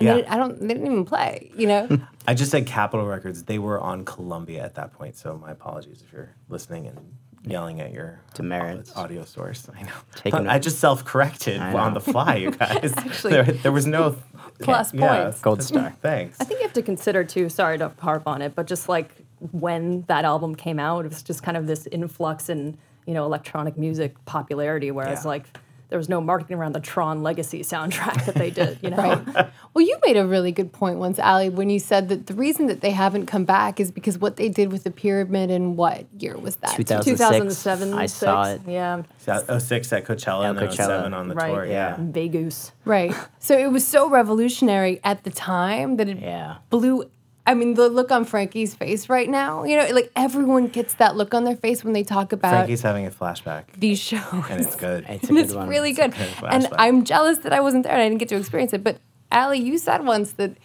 And
Yeah.
they, I don't they didn't even play, you know?
I just said Capitol Records. They were on Columbia at that point, so my apologies if you're listening and yelling at your
Demerits.
audio source. I know.
Taking
I just self-corrected on the fly, you guys. there, there was no
Plus
yeah,
points.
Gold star.
Thanks.
I think you have to consider too. Sorry to harp on it, but just like when that album came out, it was just kind of this influx in you know electronic music popularity. Whereas
Yeah.
like there was no marketing around the Tron Legacy soundtrack that they did. You know,
Right. Well, you made a really good point once, Allie, when you said that the reason that they haven't come back is because what they did with the pyramid in what year was that?
2006.
2007.
I saw it.
Yeah,
So, 06 at Coachella
Yeah,
and then oh
Coachella.
07 on the
right.
tour. Yeah.
Vegas.
Right. So it was so revolutionary at the time that it
Yeah.
blew. I mean, the look on Frankie's face right now, you know, like everyone gets that look on their face when they talk about
Frankie's having a flashback,
these shows.
and it's good.
It's a
and
good
it's
one.
really good.
good
And. I'm jealous that I wasn't there and I didn't get to experience it. But Allie, you said once that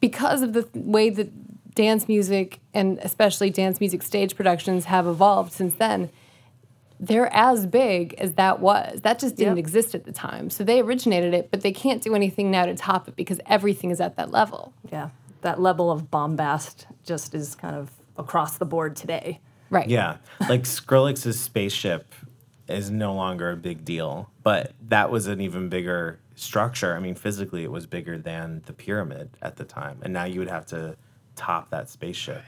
because of the th- way that dance music and especially dance music stage productions have evolved since then, they're as big as that was. That just didn't
Yep.
exist at the time. So they originated it, but they can't do anything now to top it because everything is at that level.
Yeah, that level of bombast just is kind of across the board today.
Right.
Yeah. Like Skrillex's spaceship is no longer a big deal, but that was an even bigger structure. I mean, physically, it was bigger than the pyramid at the time. And now you would have to top that spaceship.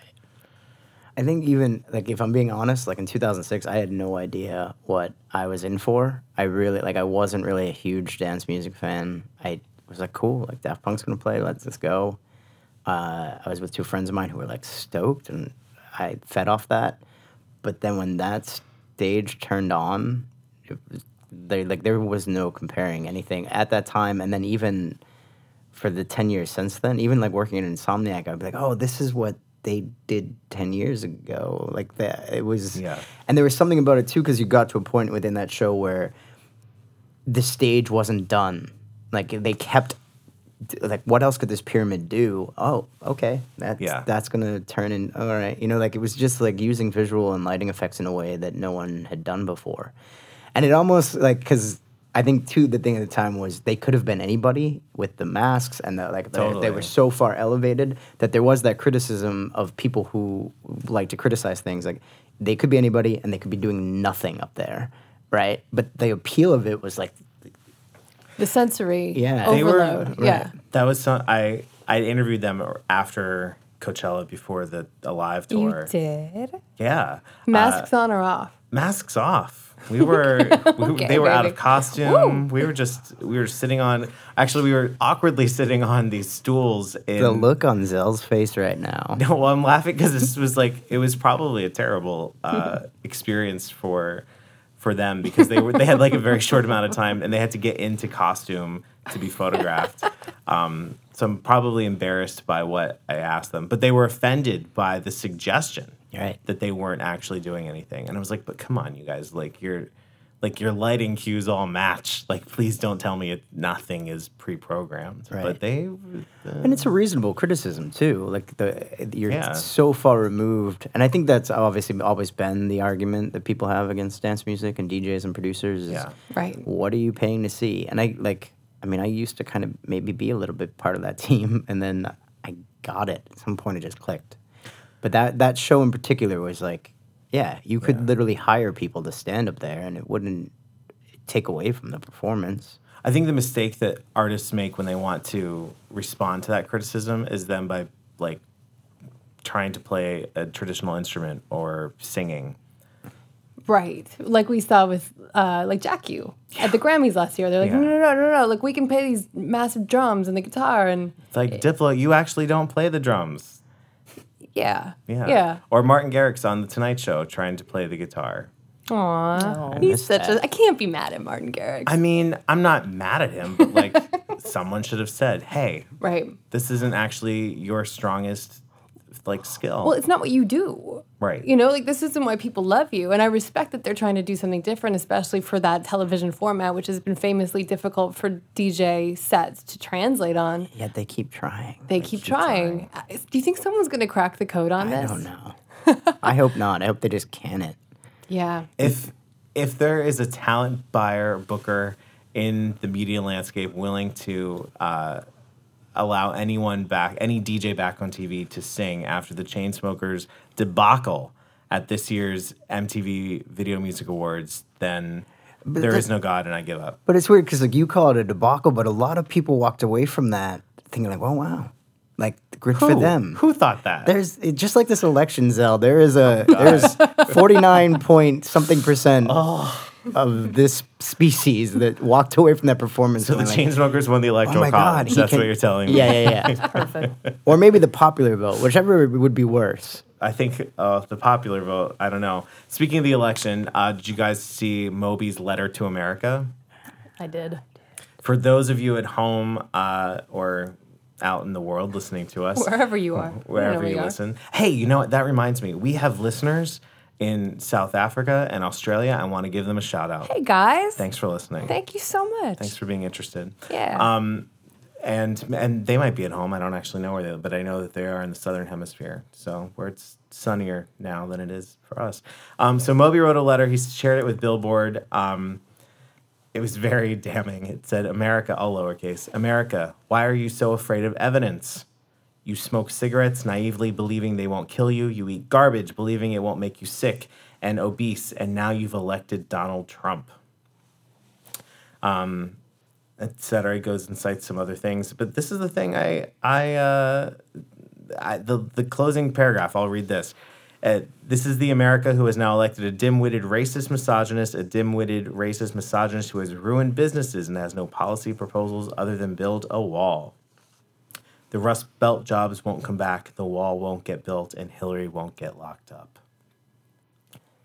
I think even like if I'm being honest, like in 2006, I had no idea what I was in for. I really like I wasn't really a huge dance music fan. I was like, cool, like Daft Punk's gonna play, let's just go. Uh, I was with two friends of mine who were like stoked, and I fed off that. But then when that stage turned on, it was, they like there was no comparing anything at that time, and then even for the 10 years since then, even like working at Insomniac, I'd be like, oh, this is what they did 10 years ago. Like that, it was,
Yeah.
and there was something about it too, because you got to a point within that show where the stage wasn't done. Like they kept, like, what else could this pyramid do? Oh, okay. That's,
Yeah.
that's going to turn in, all right. You know, like it was just like using visual and lighting effects in a way that no one had done before. And it almost like, because I think too, the thing at the time was they could have been anybody with the masks and the, like, they- they were so far elevated that there was that criticism of people who like to criticize things. Like they could be anybody and they could be doing nothing up there. Right. But the appeal of it was like,
The sensory
Yeah. They
were-
overload. yeah.
That was some, I, I interviewed them after Coachella before the Alive tour.
You did?
Yeah.
Masks on or off?
masks off. We were, we,
Okay,
they were out of
baby.
costume. We were just, we were sitting on, actually, we were awkwardly sitting on these stools. In,
the look on Zel's face right now.
No, well, I'm laughing because this was like, it was probably a terrible uh, experience for for them because they were they had like a very short amount of time and they had to get into costume to be photographed. Um, so I'm probably embarrassed by what I asked them, but they were offended by the suggestion
Right.
that they weren't actually doing anything. And I was like, but come on, you guys, like you're like your lighting cues all match. Like, please don't tell me it, nothing is pre-programmed. Right. But
Right.
they,
And it's a reasonable criticism too. Like the you're
Yeah.
so far removed, and I think that's obviously always been the argument that people have against dance music and DJs and producers. Is,
Yeah.
Right.
What are you paying to see? And I like. I mean, I used to kind of maybe be a little bit part of that team, and then I got it. At some point, it just clicked. But that that show in particular was like, yeah, you could
Yeah.
literally hire people to stand up there, and it wouldn't take away from the performance.
I think the mistake that artists make when they want to respond to that criticism is then by like trying to play a traditional instrument or singing.
Right. Like we saw with uh, like Jack U at the Grammys last year. They're like,
Yeah.
no, no, no, no, no. Like we can play these massive drums and the guitar and
It's like Diplo, you actually don't play the drums.
Yeah.
Yeah.
Yeah.
Or Martin Garrix on the Tonight Show trying to play the guitar.
Aw.
Oh, I
He's
miss
such
that.
a I can't be mad at Martin Garrix.
I mean, I'm not mad at him, but like someone should have said, "Hey,
right.
this isn't actually your strongest like skill."
Well, it's not what you do.
Right.
You know, like this isn't why people love you. And I respect that they're trying to do something different, especially for that television format, which has been famously difficult for DJ sets to translate on.
Yet they keep trying.
They keep, trying. Uh, Do you think someone's going to crack the code on
I
this?
don't know. I hope not. I hope they just can it.
Yeah.
if if there is a talent buyer booker in the media landscape willing to uh, allow anyone back any dj back on tv to sing after the chainsmokers debacle at this year's mtv video music awards then there is
that-
no god and i give up
But it's weird because like you call it a debacle, but a lot of people walked away from that thinking like, "Oh wow, like good for them."
who thought that
There's it, just like this election, Zel. There is a there's 49 point something percent oh. Of this species that walked away from that performance.
so the
like,
chainsmokers won the
oh
electoral
my god,
college
he
that's
can-
what you're telling me
Yeah, yeah, yeah.
Perfect.
or maybe the popular vote, whichever would be worse.
I think uh, the popular vote. I don't know. Speaking of the election, uh, did you guys see Moby's letter to America?
I did.
For those of you at home uh, or out in the world listening to us,
Wherever you are. I
wherever
where
you
are.
listen, hey, you know what? That reminds me. We have listeners in South Africa and Australia. I want to give them a shout out.
Hey, guys.
Thanks for listening.
Thank you so much.
Thanks for being interested.
Yeah.
Um, and and they might be at home. I don't actually know where they, are, but I know that they are in the southern hemisphere, so where it's sunnier now than it is for us. Um, so Moby wrote a letter. He shared it with Billboard. Um, it was very damning. It said, "America, all lowercase. America, why are you so afraid of evidence? You smoke cigarettes naively believing they won't kill you. You eat garbage believing it won't make you sick and obese. And now you've elected Donald Trump." etc. He goes and cites some other things, but this is the thing I I, uh, I the the closing paragraph. I'll read this. Uh, this is the America who has now elected a dim-witted racist misogynist, a dim-witted racist misogynist who has ruined businesses and has no policy proposals other than build a wall. The Rust Belt jobs won't come back, the wall won't get built, and Hillary won't get locked up.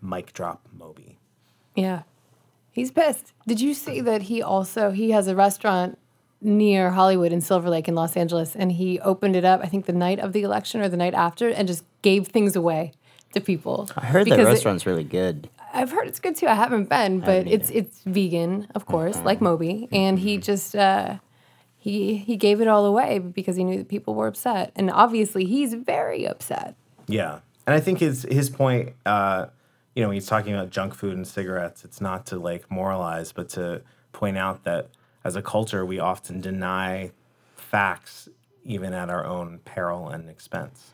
Mic drop Moby.
Yeah. He's pissed. Did you see that he also he has a restaurant near Hollywood in Silver Lake in Los Angeles and he opened it up I think the night of the election or the night after and just gave things away to people.
I heard that
Because it-
restaurant's really good.
I've heard it's good too. I haven't been, but
haven't
it's it's vegan, of course, like
Mm-hmm.
Moby, and he just uh, he he gave it all away because he knew that people were upset, and obviously he's very upset.
Yeah, and I think his his point, uh, you know, when he's talking about junk food and cigarettes, it's not to like moralize, but to point out that as a culture, we often deny facts even at our own peril and expense.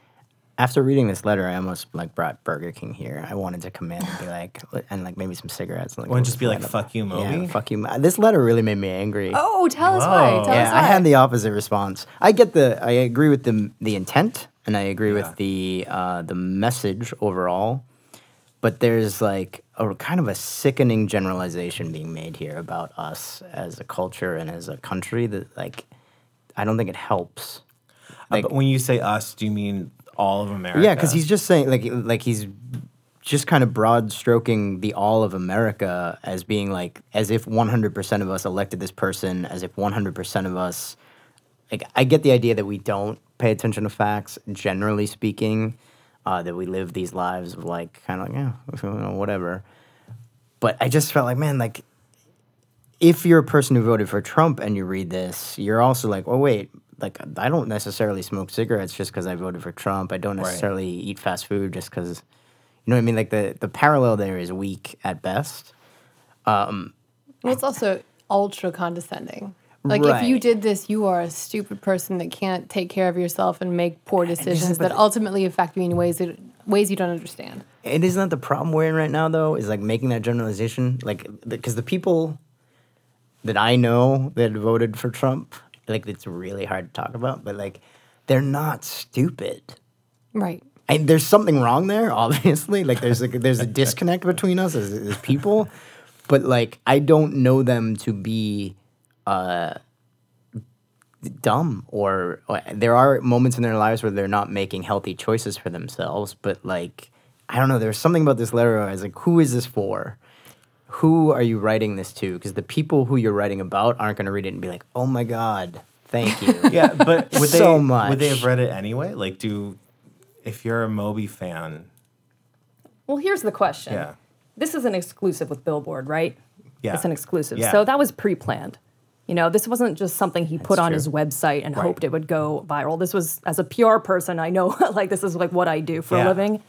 After reading this letter, I almost like brought Burger King here. I wanted to come in and be like, and like maybe some cigarettes. Like,
Wouldn't just be like, "Fuck you, Moby."
Yeah, fuck you. Mo-" This letter really made me angry.
Oh, tell us why.
Whoa.
Tell
yeah,
us
I had the opposite response. I get the, I agree with the the intent, and I agree
Yeah.
with the uh, the message overall. But there's like a kind of a sickening generalization being made here about us as a culture and as a country that like I don't think it helps.
Uh, but when you say us, do you mean all of America?
Yeah, because he's just saying like like he's just kind of broad stroking the all of America as being like as if 100% of us elected this person, as if 100% of us like I get the idea that we don't pay attention to facts generally speaking, uh, that we live these lives of like kind of like yeah, whatever. but I just felt like, man, like if you're a person who voted for Trump and you read this, you're also like, oh wait, like I don't necessarily smoke cigarettes just because I voted for Trump. I don't necessarily eat fast food just because, you know what I mean? Like the the parallel there is weak at best.
Um, well, it's also ultra condescending. Like if you did this, you are a stupid person that can't take care of yourself and make poor decisions that ultimately affect you in ways that ways you don't understand.
And isn't that the problem we're in right now, though? Is like making that generalization, like because the people that I know that voted for Trump, like it's really hard to talk about, but like they're not stupid.
Right.
And there's something wrong there, obviously. Like there's like there's a disconnect between us as, as people, but like I don't know them to be uh, dumb or, or there are moments in their lives where they're not making healthy choices for themselves. But like I don't know, there's something about this letter. where I was like, who is this for? Who are you writing this to? Because the people who you're writing about aren't going to read it and be like, oh my god, thank you.
Yeah, but would they
So
would they have read it anyway? Like, do if you're a Moby fan,
Well, here's the question.
yeah,
This is an exclusive with Billboard, right?
yeah,
It's an exclusive.
Yeah.
So that was pre-planned. You know, this wasn't just something he put
That's
on
true.
his website and
Right.
hoped it would go viral. This was as a PR person, I know like this is like what I do for
Yeah.
a living.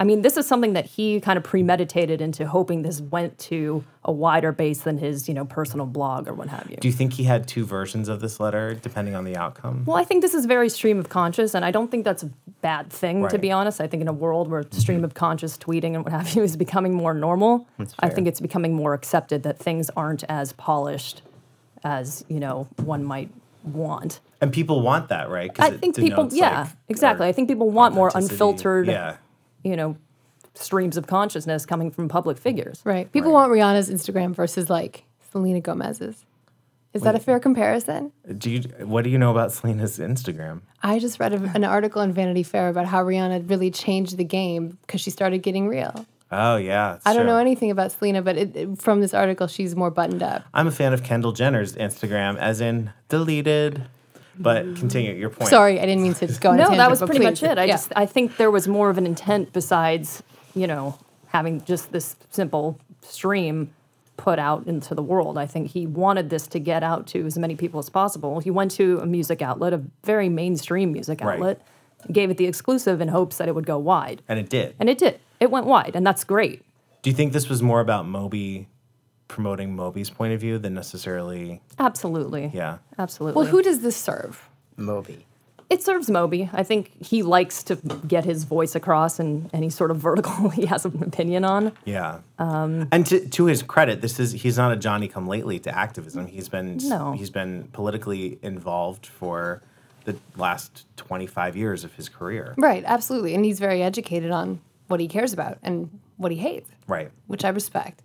I mean, this is something that he kind of premeditated into hoping this went to a wider base than his, you know, personal blog or what have you.
Do you think he had two versions of this letter, depending on the outcome?
Well, I think this is very stream of conscious, and I don't think that's a bad thing, to be honest. I think in a world where mm-hmm. stream of conscious tweeting and what have you is becoming more normal, I think it's becoming more accepted that things aren't as polished as, you know, one might want.
And people want that, right?
I think people, yeah,
like,
exactly. I think people want more unfiltered,
Yeah,
you know, streams of consciousness coming from public figures.
Right. People
Right.
want Rihanna's Instagram versus like Selena Gomez's. Is that a fair comparison?
do you? What do you know about Selena's Instagram?
I just read a, an article in Vanity Fair about how Rihanna really changed the game because she started getting real.
Oh yeah, it's
I don't
true.
know anything about Selena, but it, it- from this article, she's more buttoned up.
I'm a fan of Kendall Jenner's Instagram, as in deleted. But continue your point.
Sorry, I didn't mean to go on
No,
tangent,
that was pretty
please.
much it. I
Yeah.
just I think there was more of an intent besides, you know, having just this simple stream put out into the world. I think he wanted this to get out to as many people as possible. He went to a music outlet, a very mainstream music
Right.
outlet, gave it the exclusive in hopes that it would go wide.
And it did.
And it did. It went wide, and that's great.
Do you think this was more about Moby promoting Moby's point of view than necessarily?
Absolutely.
Yeah.
Absolutely.
Well, who does this serve?
Moby.
It serves Moby. I think he likes to get his voice across in any sort of vertical he has an opinion on.
Yeah. Um, and to, to his credit, this is he's not a Johnny come lately to activism. He's been
No.
he's been politically involved for the last 25 years of his career.
Right, absolutely. And he's very educated on what he cares about and what he hates,
Right.
which I respect.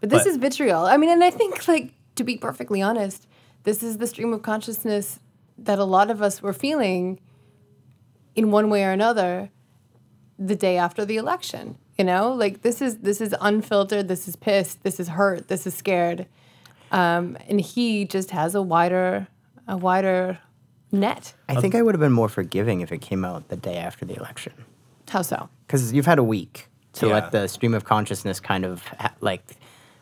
But this
But-
is vitriol. I mean, and I think, like, to be perfectly honest, this is the stream of consciousness that a lot of us were feeling in one way or another the day after the election. You know, like this is this is unfiltered. This is pissed. This is hurt. This is scared. Um, and he just has a wider a wider net.
I think I would have been more forgiving if it came out the day after the election.
How so?
because you've had a week to
Yeah.
let the stream of consciousness kind of ha- like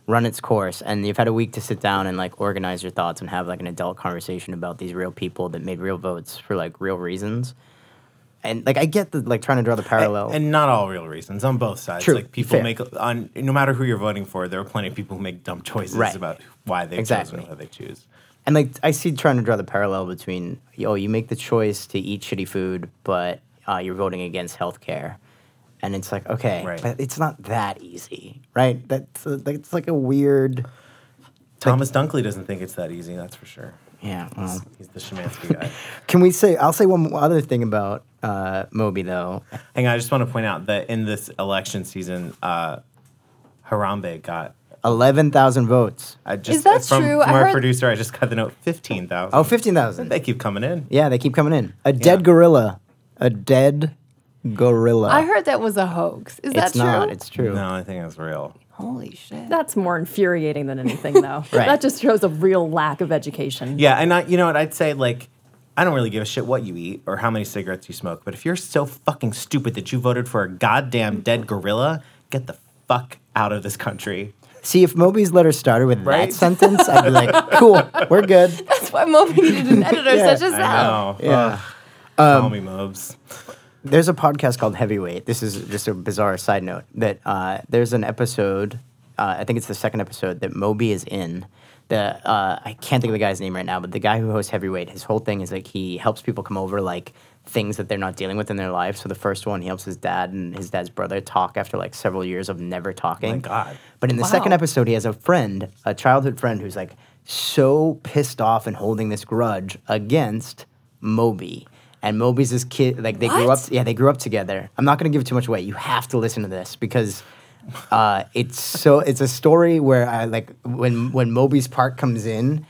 run its course and you've had a week to sit down and like organize your thoughts and have like an adult conversation about these real people that made real votes for like real reasons and like i get the like trying to draw the parallel
And not all real reasons on both sides.
True,
Like people
fair.
make on no matter who you're voting for, there are plenty of people who make dumb choices
Right.
about why they've
Exactly.
chosen who they choose.
and like i see trying to draw the parallel between oh you make the choice to eat shitty food but uh, you're voting against healthcare and it's like okay
Right.
but it's not that easy right that's uh, that's like a weird
Thomas Dunkley doesn't think it's that easy. That's for sure.
yeah well.
He's the Schimanski guy.
Can we say? I'll say one other thing about uh, Moby though.
Hang on, I just want to point out that in this election season, uh, Harambe got.
Eleven thousand votes.
I just,
that
from,
true?
From
I
our
heard-
producer, I just got the note fifteen thousand.
Oh, 15,000.
they keep coming in.
Yeah, they keep coming in. A dead gorilla. A dead gorilla.
I heard that was a hoax. Is that
it's
true?
not. It's true.
No, I think that's real.
Holy shit.
That's more infuriating than anything, though.
Right.
That just shows a real lack of education.
Yeah, and I, you know what? I'd say like, I don't really give a shit what you eat or how many cigarettes you smoke. But if you're so fucking stupid that you voted for a goddamn dead gorilla, get the fuck out of this country.
See, if Moby's letter started with
Right?
that sentence, I'd be like, cool, we're good.
That's why Moby needed an editor
Yeah,
such as
I
Sal.
know.
Yeah.
Ugh. Call me Mobes.
There's a podcast called Heavyweight. This is just a bizarre side note that uh, there's an episode. Uh, I think it's the second episode that Moby is in. The uh, I can't think of the guy's name right now, but the guy who hosts Heavyweight, his whole thing is like he helps people come over like things that they're not dealing with in their life. So the first one, he helps his dad and his dad's brother talk after like several years of never talking.
My God.
But in the second episode, he has a friend, a childhood friend, who's like so pissed off and holding this grudge against Moby. And Moby's this kid, like they grew up,
What?
yeah, they grew up together. I'm not gonna give too much away. You have to listen to this because uh, it's so. It's a story where I like when when Moby's part comes in,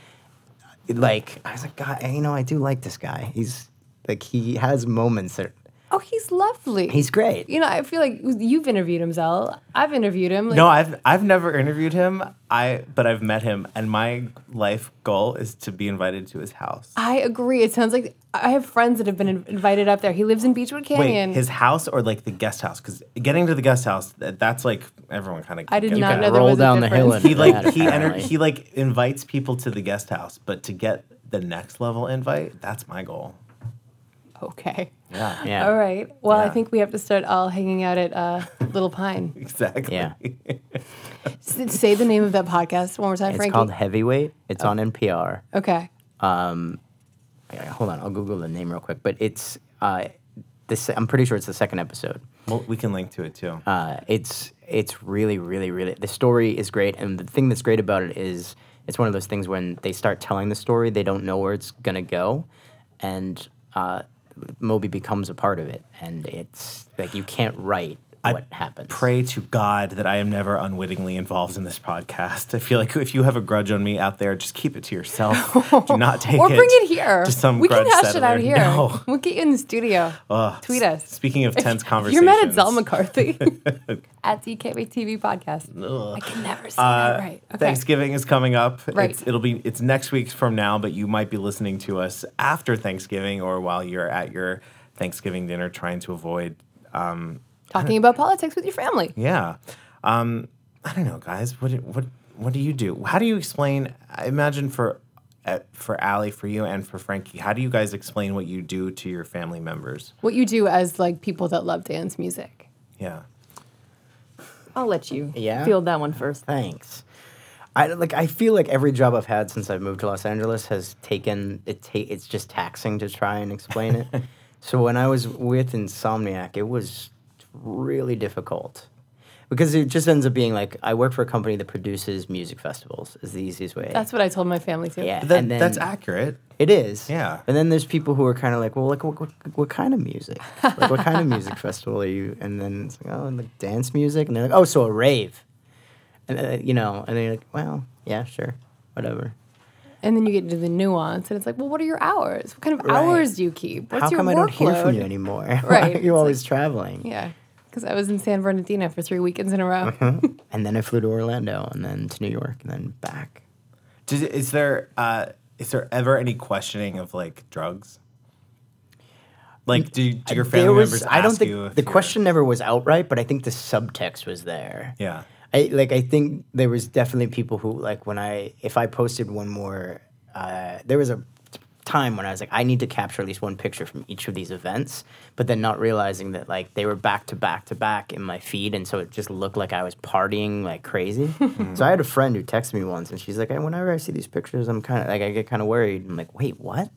it, like I was like, God, you know, I do like this guy. He's like he has moments that
Oh, he's lovely.
he's great.
You know, I feel like you've interviewed him, Zel. I've interviewed him. Like,
No, I've I've never interviewed him. I but I've met him, and my life goal is to be invited to his house.
I agree. It sounds like I have friends that have been in- invited up there. He lives in Beachwood Canyon.
Wait, his house or like the guest house? Because getting to the guest house, that, that's like everyone kind of.
I did not
gotta
know there
roll
was a
down the hill and-
He like he enter, he like invites people to the guest house, but to get the next level invite, that's my goal.
Okay.
Yeah,
Yeah.
All right. Well, I think we have to start all hanging out at uh, Little Pine.
exactly.
Yeah.
S- say the name of that podcast one more time,
It's
Frankie.
called Heavyweight. It's on NPR.
okay.
um, yeah, hold on, I'll Google the name real quick. But it's uh, this. I'm pretty sure it's the second episode.
Well, we can link to it too.
Uh, it's it's really really really. The story is great, and the thing that's great about it is it's one of those things when they start telling the story, they don't know where it's gonna go, and uh, Moby becomes a part of it, and it's like you can't write what happens.
Pray to God that I am never unwittingly involved in this podcast. I feel like if you have a grudge on me out there, just keep it to yourself. Do not take
or
it.
bring it here.
to some
we can hash it out here.
No.
We'll get you in the studio.
Ugh,
Tweet us.
Speaking of tense conversations, You're
mad at Zel McCarthy at DKTV podcast. I can never say
Uh,
that right. Okay.
Thanksgiving is coming up.
Right.
It's, it'll be it's next week from now, but you might be listening to us after Thanksgiving or while you're at your Thanksgiving dinner, trying to avoid. Um,
Talking about politics with your family.
yeah, um, I don't know, guys. What do- what what do you do? How do you explain? I imagine for uh, for Allie, for you, and for Frankie, how do you guys explain what you do to your family members?
What you do as like people that love dance music.
Yeah.
I'll let you
Yeah?
field that one first.
Thanks. I like. I feel like every job I've had since I've moved to Los Angeles has taken it. Ta- it's just taxing to try and explain it. so when I was with Insomniac, it was really difficult because it just ends up being like I work for a company that produces music festivals. Is the easiest way.
That's what I told my family too.
yeah.
That,
and then
that's accurate.
It is.
Yeah.
And then there's people who are kind of like, well, like what, what, what kind of music? Like what kind of music festival are you? And then it's like, oh, and like dance music. And they're like, oh, so a rave. And uh, you know, and they're like, well, yeah, sure, whatever.
And then you get into the nuance, and it's like, well, what are your hours? What kind of
Right.
hours do you keep? What's
How
your
come I don't hear from you anymore? Why
Right,
are you
it's
always traveling?
Yeah, because I was in San Bernardino for three weekends in a row.
And then I flew to Orlando, and then to New York, and then back.
Does, is there uh, is there ever any questioning of like drugs? Like, do, do your family
There was-
members?
I don't think
you if
the question never was outright, but I think the subtext was there.
Yeah.
I like I think there was definitely people who like when I if I posted one more uh, there was a time when I was like I need to capture at least one picture from each of these events but then not realizing that like they were back to back to back in my feed and so it just looked like I was partying like crazy. So I had a friend who texted me once and she's like hey, whenever I see these pictures I'm kind of like I get kind of worried. I'm like wait what?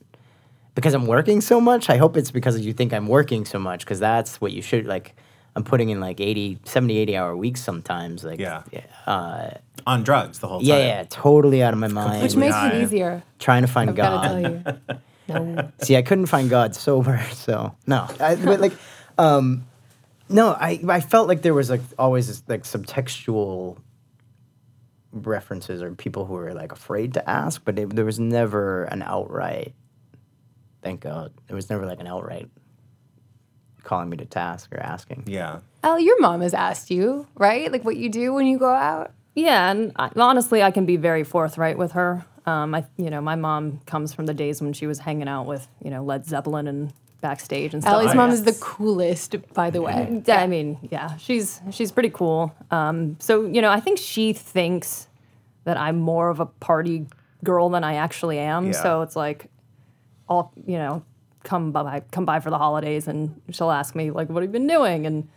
Because I'm working so much? I hope it's because you think I'm working so much because that's what you should like I'm putting in like 80 70 80 hour weeks sometimes like
Yeah.
uh,
On drugs the whole time.
yeah, yeah, totally out of my mind.
Which makes it easier.
trying to find
I've
God.
tell you. No.
See, I couldn't find God sober, so no. I, but like, um, no, I I felt like there was like always this, like subtextual references or people who were like afraid to ask, but it, there was never an outright. Thank God, there was never like an outright calling me to task or asking.
Yeah.
Al, your mom has asked you, right? Like what you do when you go out.
Yeah, and I, honestly, I can be very forthright with her. Um, I, you know, my mom comes from the days when she was hanging out with, you know, Led Zeppelin and backstage and stuff.
Allie's
like
mom is the coolest, by the way.
Yeah, I mean, yeah, she's she's pretty cool. Um, so you know, I think she thinks that I'm more of a party girl than I actually am.
Yeah.
So it's like, I'll you know come by come by for the holidays, and she'll ask me like, "What have you been doing?" and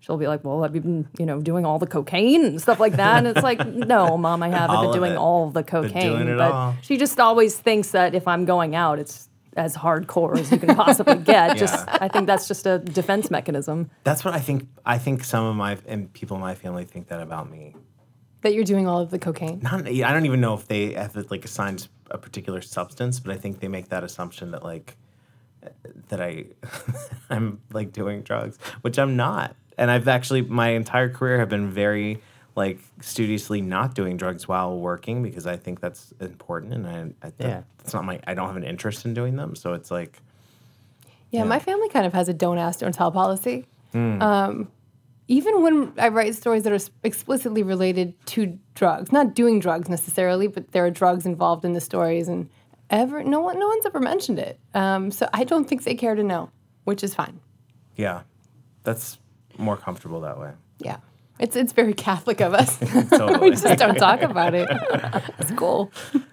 She'll be like, "Well, have you been, you know, doing all the cocaine and stuff like that?" And it's like, "No, mom, I haven't
All
been doing
it.
all the
doing
cocaine."
it
but
all.
she just always thinks that if I'm going out, it's as hardcore as you can possibly get. Just, I think that's just a defense mechanism.
That's what I think. I think some of my and people in my family think that about me.
That you're doing all of the cocaine.
Not, I don't even know if they have like assigned a particular substance, but I think they make that assumption that like that I I'm like doing drugs, which I'm not. And I've actually my entire career have been very like studiously not doing drugs while working because I think that's important and I, I
Yeah.
it's not my I don't have an interest in doing them, so it's like
Yeah, my family kind of has a don't ask, don't tell policy.
Hmm.
Um, even when I write stories that are explicitly related to drugs, not doing drugs necessarily, but there are drugs involved in the stories, and ever no one, no one's ever mentioned it. Um, so I don't think they care to know, which is fine.
yeah, that's more comfortable that way.
Yeah, it's it's very Catholic of us. we just don't talk about it. It's cool.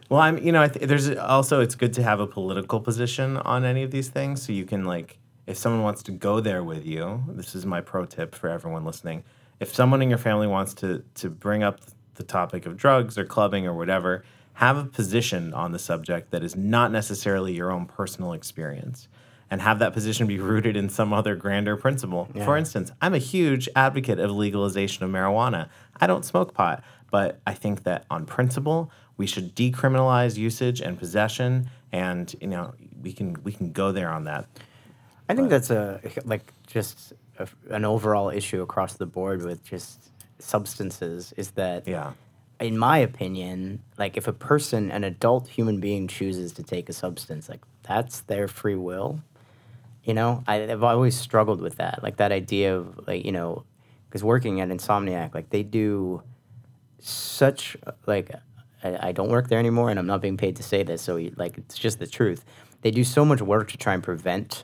Well, I'm, you know, I th- there's also it's good to have a political position on any of these things, so you can like, if someone wants to go there with you, this is my pro tip for everyone listening. If someone in your family wants to to bring up the topic of drugs or clubbing or whatever, have a position on the subject that is not necessarily your own personal experience. And have that position be rooted in some other grander principle. For instance, I'm a huge advocate of legalization of marijuana. I don't smoke pot, but I think that on principle, we should decriminalize usage and possession and you know we can we can go there on that
I think that's a like just a, an overall issue across the board with just substances is that
yeah
in my opinion, like if a person, an adult human being chooses to take a substance, like that's their free will. You know, I, I've always struggled with that, like that idea of like you know, because working at Insomniac, like they do such like I, I don't work there anymore, and I'm not being paid to say this, so like it's just the truth. They do so much work to try and prevent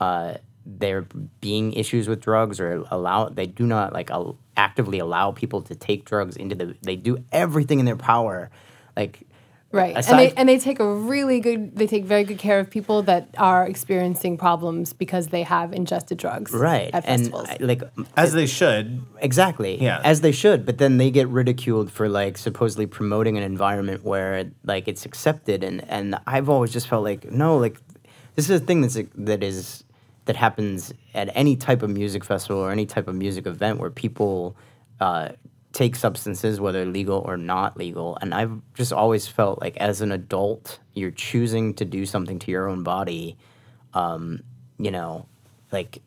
uh, there being issues with drugs or allow they do not like al- actively allow people to take drugs into the they do everything in their power like
Right.
aside-
and they and they take a really good they take very good care of people that are experiencing problems because they have ingested drugs.
right
At
and
festivals.
I- like
as uh, they should
exactly
Yeah.
as they should but then they get ridiculed for like supposedly promoting an environment where like it's accepted and and i've always just felt like no like this is a thing that's that is that happens at any type of music festival or any type of music event where people uh, take substances whether legal or not legal and i've just always felt like as an adult you're choosing to do something to your own body um, you know like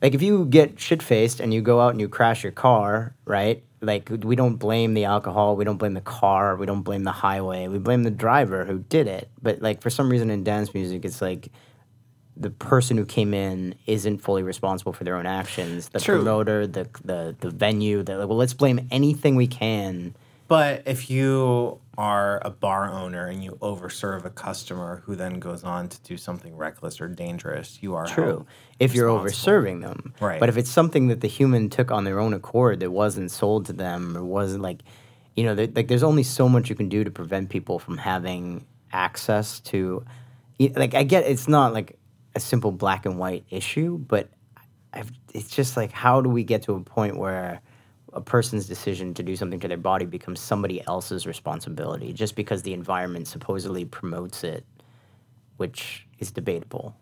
like if you get shit faced and you go out and you crash your car, right? Like we don't blame the alcohol, we don't blame the car, we don't blame the highway, we blame the driver who did it. But like for some reason in dance music, it's like the person who came in isn't fully responsible for their own actions. The
True.
promoter, the the the venue, like, well, let's blame anything we can.
but if you are a bar owner and you overserve a customer who then goes on to do something reckless or dangerous you are
True. If you're overserving them.
Right.
But if it's something that the human took on their own accord that wasn't sold to them or wasn't like, you know, there, like there's only so much you can do to prevent people from having access to, like I get it's not like a simple black and white issue, but I've, it's just like how do we get to a point where a person's decision to do something to their body becomes somebody else's responsibility just because the environment supposedly promotes it, which is debatable.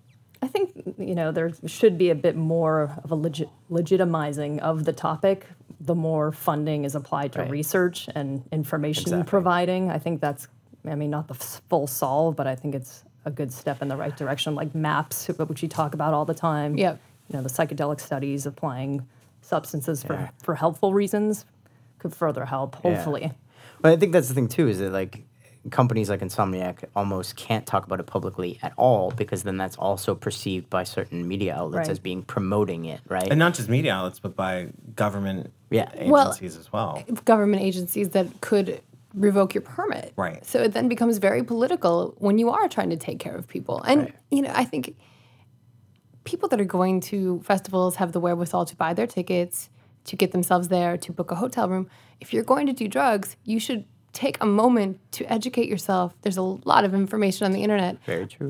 I think you know there should be a bit more of a legit, legitimizing of the topic. The more funding is applied to
Right.
research and information
Exactly.
providing, I think that's, I mean, not the f- full solve, but I think it's a good step in the right direction. Like MAPS, which you talk about all the time.
Yep.
You know, the psychedelic studies applying substances for,
Yeah.
for helpful reasons could further help.
Yeah.
Hopefully.
But I think that's the thing too, is that like companies like Insomniac almost can't talk about it publicly at all because then that's also perceived by certain media outlets
Right.
as being promoting it, right?
and not just media outlets but by government
Yeah.
Well,
agencies as well
government agencies that could revoke your permit.
Right.
So it then becomes very political when you are trying to take care of people. And
Right.
you know, I think people that are going to festivals have the wherewithal to buy their tickets, to get themselves there, to book a hotel room. If you're going to do drugs, you should take a moment to educate yourself. There's a lot of information on the internet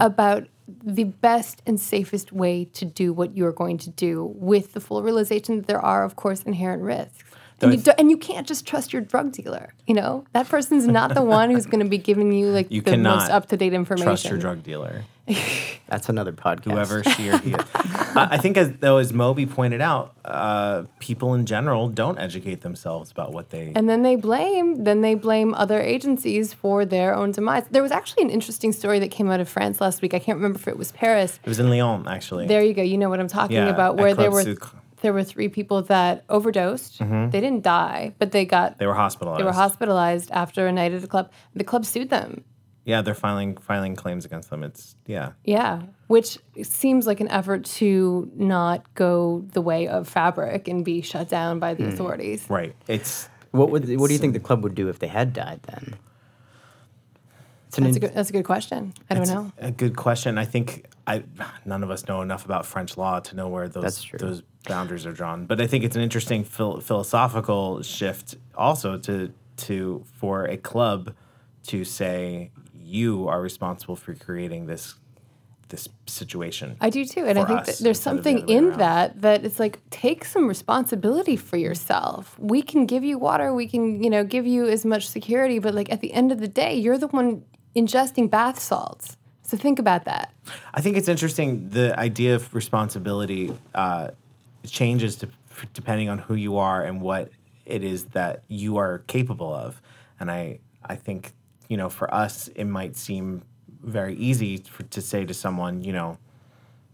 about the best and safest way to do what you're going to do with the full realization that there are, of course, inherent risks. And you,
Though
do, and you can't just trust your drug dealer. You know that person's not the one who's going to be giving you like
You
the most up to date information.
Trust your drug dealer,
That's another podcast.
whoever she or he is. I I think, as though as Moby pointed out, uh, people in general don't educate themselves about what they.
And then they blame then they blame other agencies for their own demise. There was actually an interesting story that came out of France last week. I can't remember if it was Paris.
it was in Lyon, actually.
There you go. You know what I'm talking
Yeah,
about.
at
Where there were
Sucre.
There were three people that overdosed. They didn't die, but they got
they were hospitalized.
they were hospitalized after a night at the club. The club sued them.
Yeah, they're filing filing claims against them. It's yeah.
Yeah, which seems like an effort to not go the way of fabric and be shut down by the
Hmm.
authorities.
Right. It's
What would what do you think the club would do if they had died then?
That's a good. That's a good question. I don't know.
A good question. I think I none of us know enough about French law to know where those
That's true.
those boundaries are drawn. But I think it's an interesting phil- philosophical shift also to to for a club to say you are responsible for creating this this situation.
I do too, and I think that there's
of the
something in
around.
that that it's like take some responsibility for yourself. We can give you water, we can you know give you as much security, but like at the end of the day, you're the one ingesting bath salts. So think about that.
I think it's interesting. The idea of responsibility uh, changes to, depending on who you are and what it is that you are capable of. And I, I think, you know, for us, it might seem very easy for, to say to someone, you know,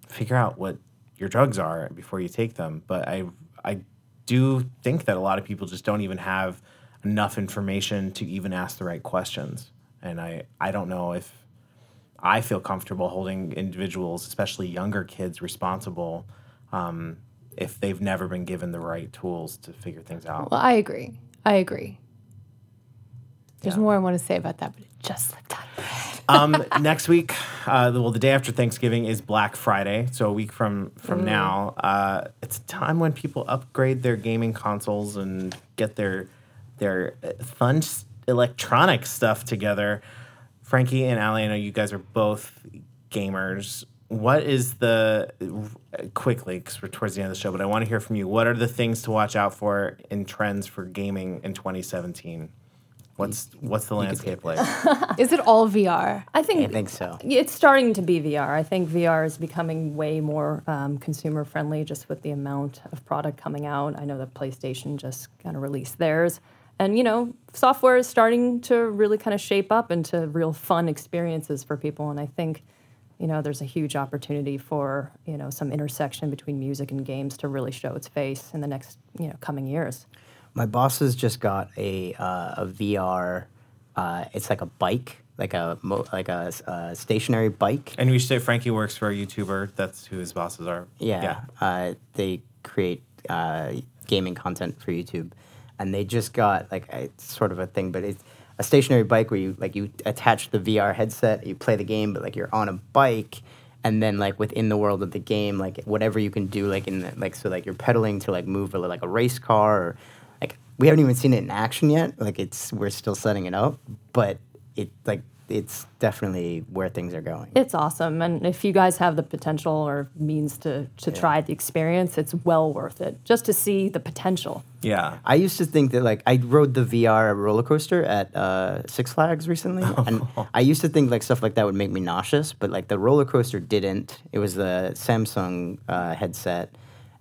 figure out what your drugs are before you take them. But I, I do think that a lot of people just don't even have enough information to even ask the right questions. And I, I don't know if I feel comfortable holding individuals, especially younger kids, responsible um, if they've never been given the right tools to figure things out.
Well, I agree. I agree. There's
Yeah.
more I want to say about that, but it just slipped out. Of the head.
Um, next week, uh, well, the day after Thanksgiving is Black Friday, so a week from from now, uh, it's a time when people upgrade their gaming consoles and get their their uh, fun electronic stuff together. Frankie and Allie, I know you guys are both gamers. What is the quickly because we're towards the end of the show, but I want to hear from you. What are the things to watch out for in trends for gaming in 2017? What's what's the landscape like?
Is it all VR?
I think
I think so.
It's starting to be VR. I think VR is becoming way more um, consumer friendly just with the amount of product coming out. I know that PlayStation just kind of released theirs. And, you know, software is starting to really kind of shape up into real fun experiences for people. And I think, you know, there's a huge opportunity for, you know, some intersection between music and games to really show its face in the next, you know, coming years.
My boss has just got a uh, a VR. Uh, it's like a bike, like a mo- like a, uh stationary bike.
And we should say Frankie works for a YouTuber. That's who his bosses are.
Yeah, Uh, they create uh, gaming content for YouTube, and they just got like a, it's sort of a thing, but it's a stationary bike where you like you attach the VR headset, you play the game, but like you're on a bike, and then like within the world of the game, like whatever you can do, like in the, like so like you're pedaling to like move like a race car, or like we haven't even seen it in action yet. Like it's we're still setting it up, but it like it's definitely where things are going.
It's awesome, and if you guys have the potential or means to to try the experience, it's well worth it just to see the potential.
Yeah.
I used to think that like I rode the VR roller coaster at uh, Six Flags recently, and I used to think like stuff like that would make me nauseous, but like the roller coaster didn't. It was the Samsung uh, headset,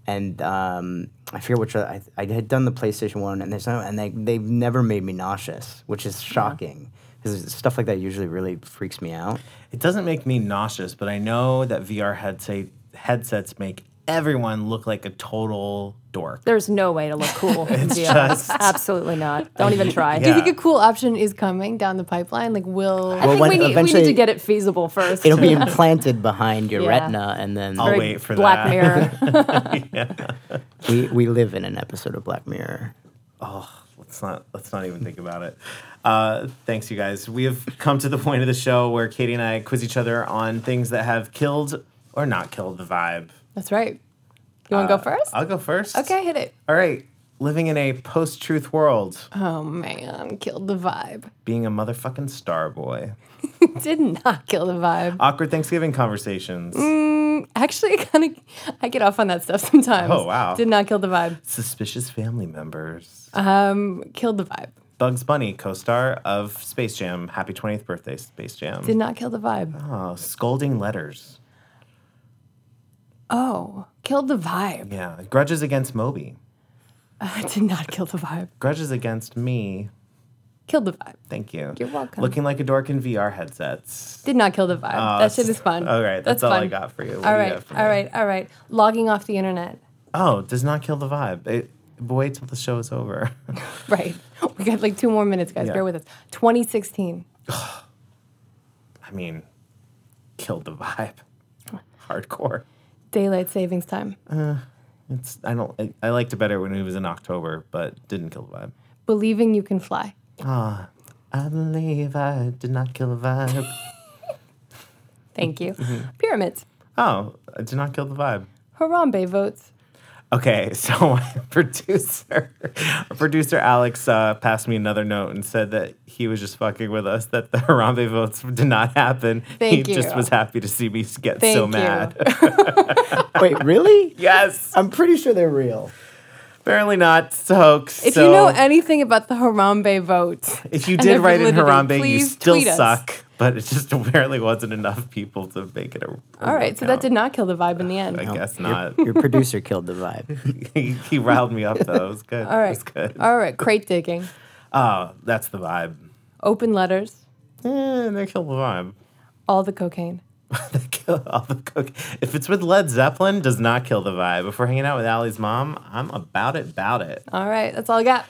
and um, I forget which uh, I, I had done the PlayStation one, and there's no, and they they've never made me nauseous, which is shocking because stuff like that usually really freaks me out.
It doesn't make me nauseous, but I know that VR headset headsets make everyone look like a total dork.
There's no way to look cool. in
It's
VR.
just-
absolutely not. Don't even try.
Do you think a cool option is coming down the pipeline? Like, will
I think we need, we need to get it feasible first.
It'll be implanted behind your
Yeah.
retina, and then
I'll wait for
Black
that.
Mirror.
we we live in an episode of Black Mirror.
Let's not let's not even think about it. Uh, thanks, you guys. We have come to the point of the show where Katie and I quiz each other on things that have killed or not killed the vibe
That's right. You want to go first?
I'll go first.
okay, hit it.
All right. Living in a post-truth world,
Oh man, killed the vibe.
being a motherfucking star boy.
Did not kill the vibe.
Awkward Thanksgiving conversations.
Actually, kind of, I get off on that stuff sometimes.
Oh, wow.
Did not kill the vibe.
Suspicious family members.
Um, killed the vibe.
Bugs Bunny, co-star of Space Jam. Happy 20th birthday, Space Jam.
Did not kill the vibe.
oh, scolding letters.
Oh, killed the vibe.
Yeah. Grudges against Moby.
I did not kill the vibe.
Grudges against me.
Killed the vibe.
Thank you.
You're welcome.
Looking like a dork in VR headsets.
Did not kill the vibe.
Oh,
that shit is fun.
All right, that's, all I got for you. What
All
do you
right,
got for
all
me?
right, all right. Logging off the internet.
Oh, does not kill the vibe. It, wait till the show is over.
Right. We got like two more minutes, guys.
Yeah.
Bear with us. 2016.
I mean, killed the vibe. Hardcore.
Daylight savings time.
Uh, it's I don't I, I liked it better when it was in October, but didn't kill the vibe.
Believing you can fly.
Ah, I believe I did not kill the vibe.
Thank you.
Mm-hmm.
Pyramids.
oh, I did not kill the vibe.
Harambe votes.
Okay, so my producer, our producer Alex, uh, passed me another note and said that he was just fucking with us. That the Harambe votes did not happen.
Thank
he just was happy to see me get
Thank
so
you.
mad.
Wait, really?
yes,
I'm pretty sure they're real.
Apparently not. It's a hoax.
If
so
you know anything about the Harambe vote,
if you did
their
write in
validity,
Harambe, you still suck. But it just apparently wasn't enough people to make it a. a
All right, so that did not kill the vibe in the end.
I guess not.
Your, producer killed the vibe.
he, he riled me up though. It was good.
All
It
right.
was good.
All right, crate digging.
Oh, that's the vibe.
Open letters.
Eh, they kill the vibe.
All the cocaine.
they kill all the cook. If it's with Led Zeppelin, does not kill the vibe. If we're hanging out with Allie's mom, I'm about it, about it.
All right, that's all I got.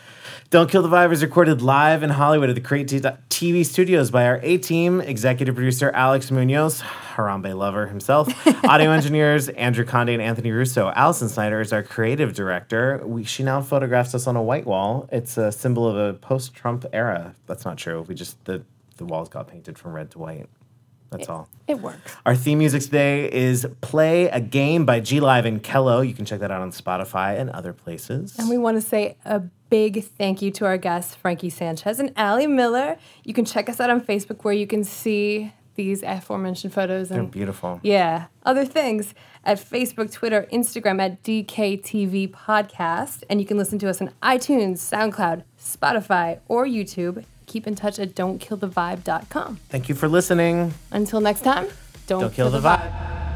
Don't Kill the Vibe is recorded live in Hollywood at the Crate T- TV studios by our A team, executive producer Alex Munoz, Harambe lover himself, audio engineers Andrew Conde and Anthony Russo. Allison Snyder is our creative director. We, she now photographs us on a white wall. It's a symbol of a post Trump era. That's not true. We just, the, the walls got painted from red to white. That's all.
It works.
Our theme music today is Play a Game by G Live and Kello. You can check that out on Spotify and other places.
And we want to say a big thank you to our guests, Frankie Sanchez and Allie Miller. You can check us out on Facebook where you can see these aforementioned photos
They're beautiful.
yeah, other things at Facebook, Twitter, Instagram at DKTV Podcast. And you can listen to us on iTunes, SoundCloud, Spotify, or YouTube. Keep in touch at don'tkillthevibe.com.
Thank you for listening.
Until next time, don't,
Don't kill the vibe.
Play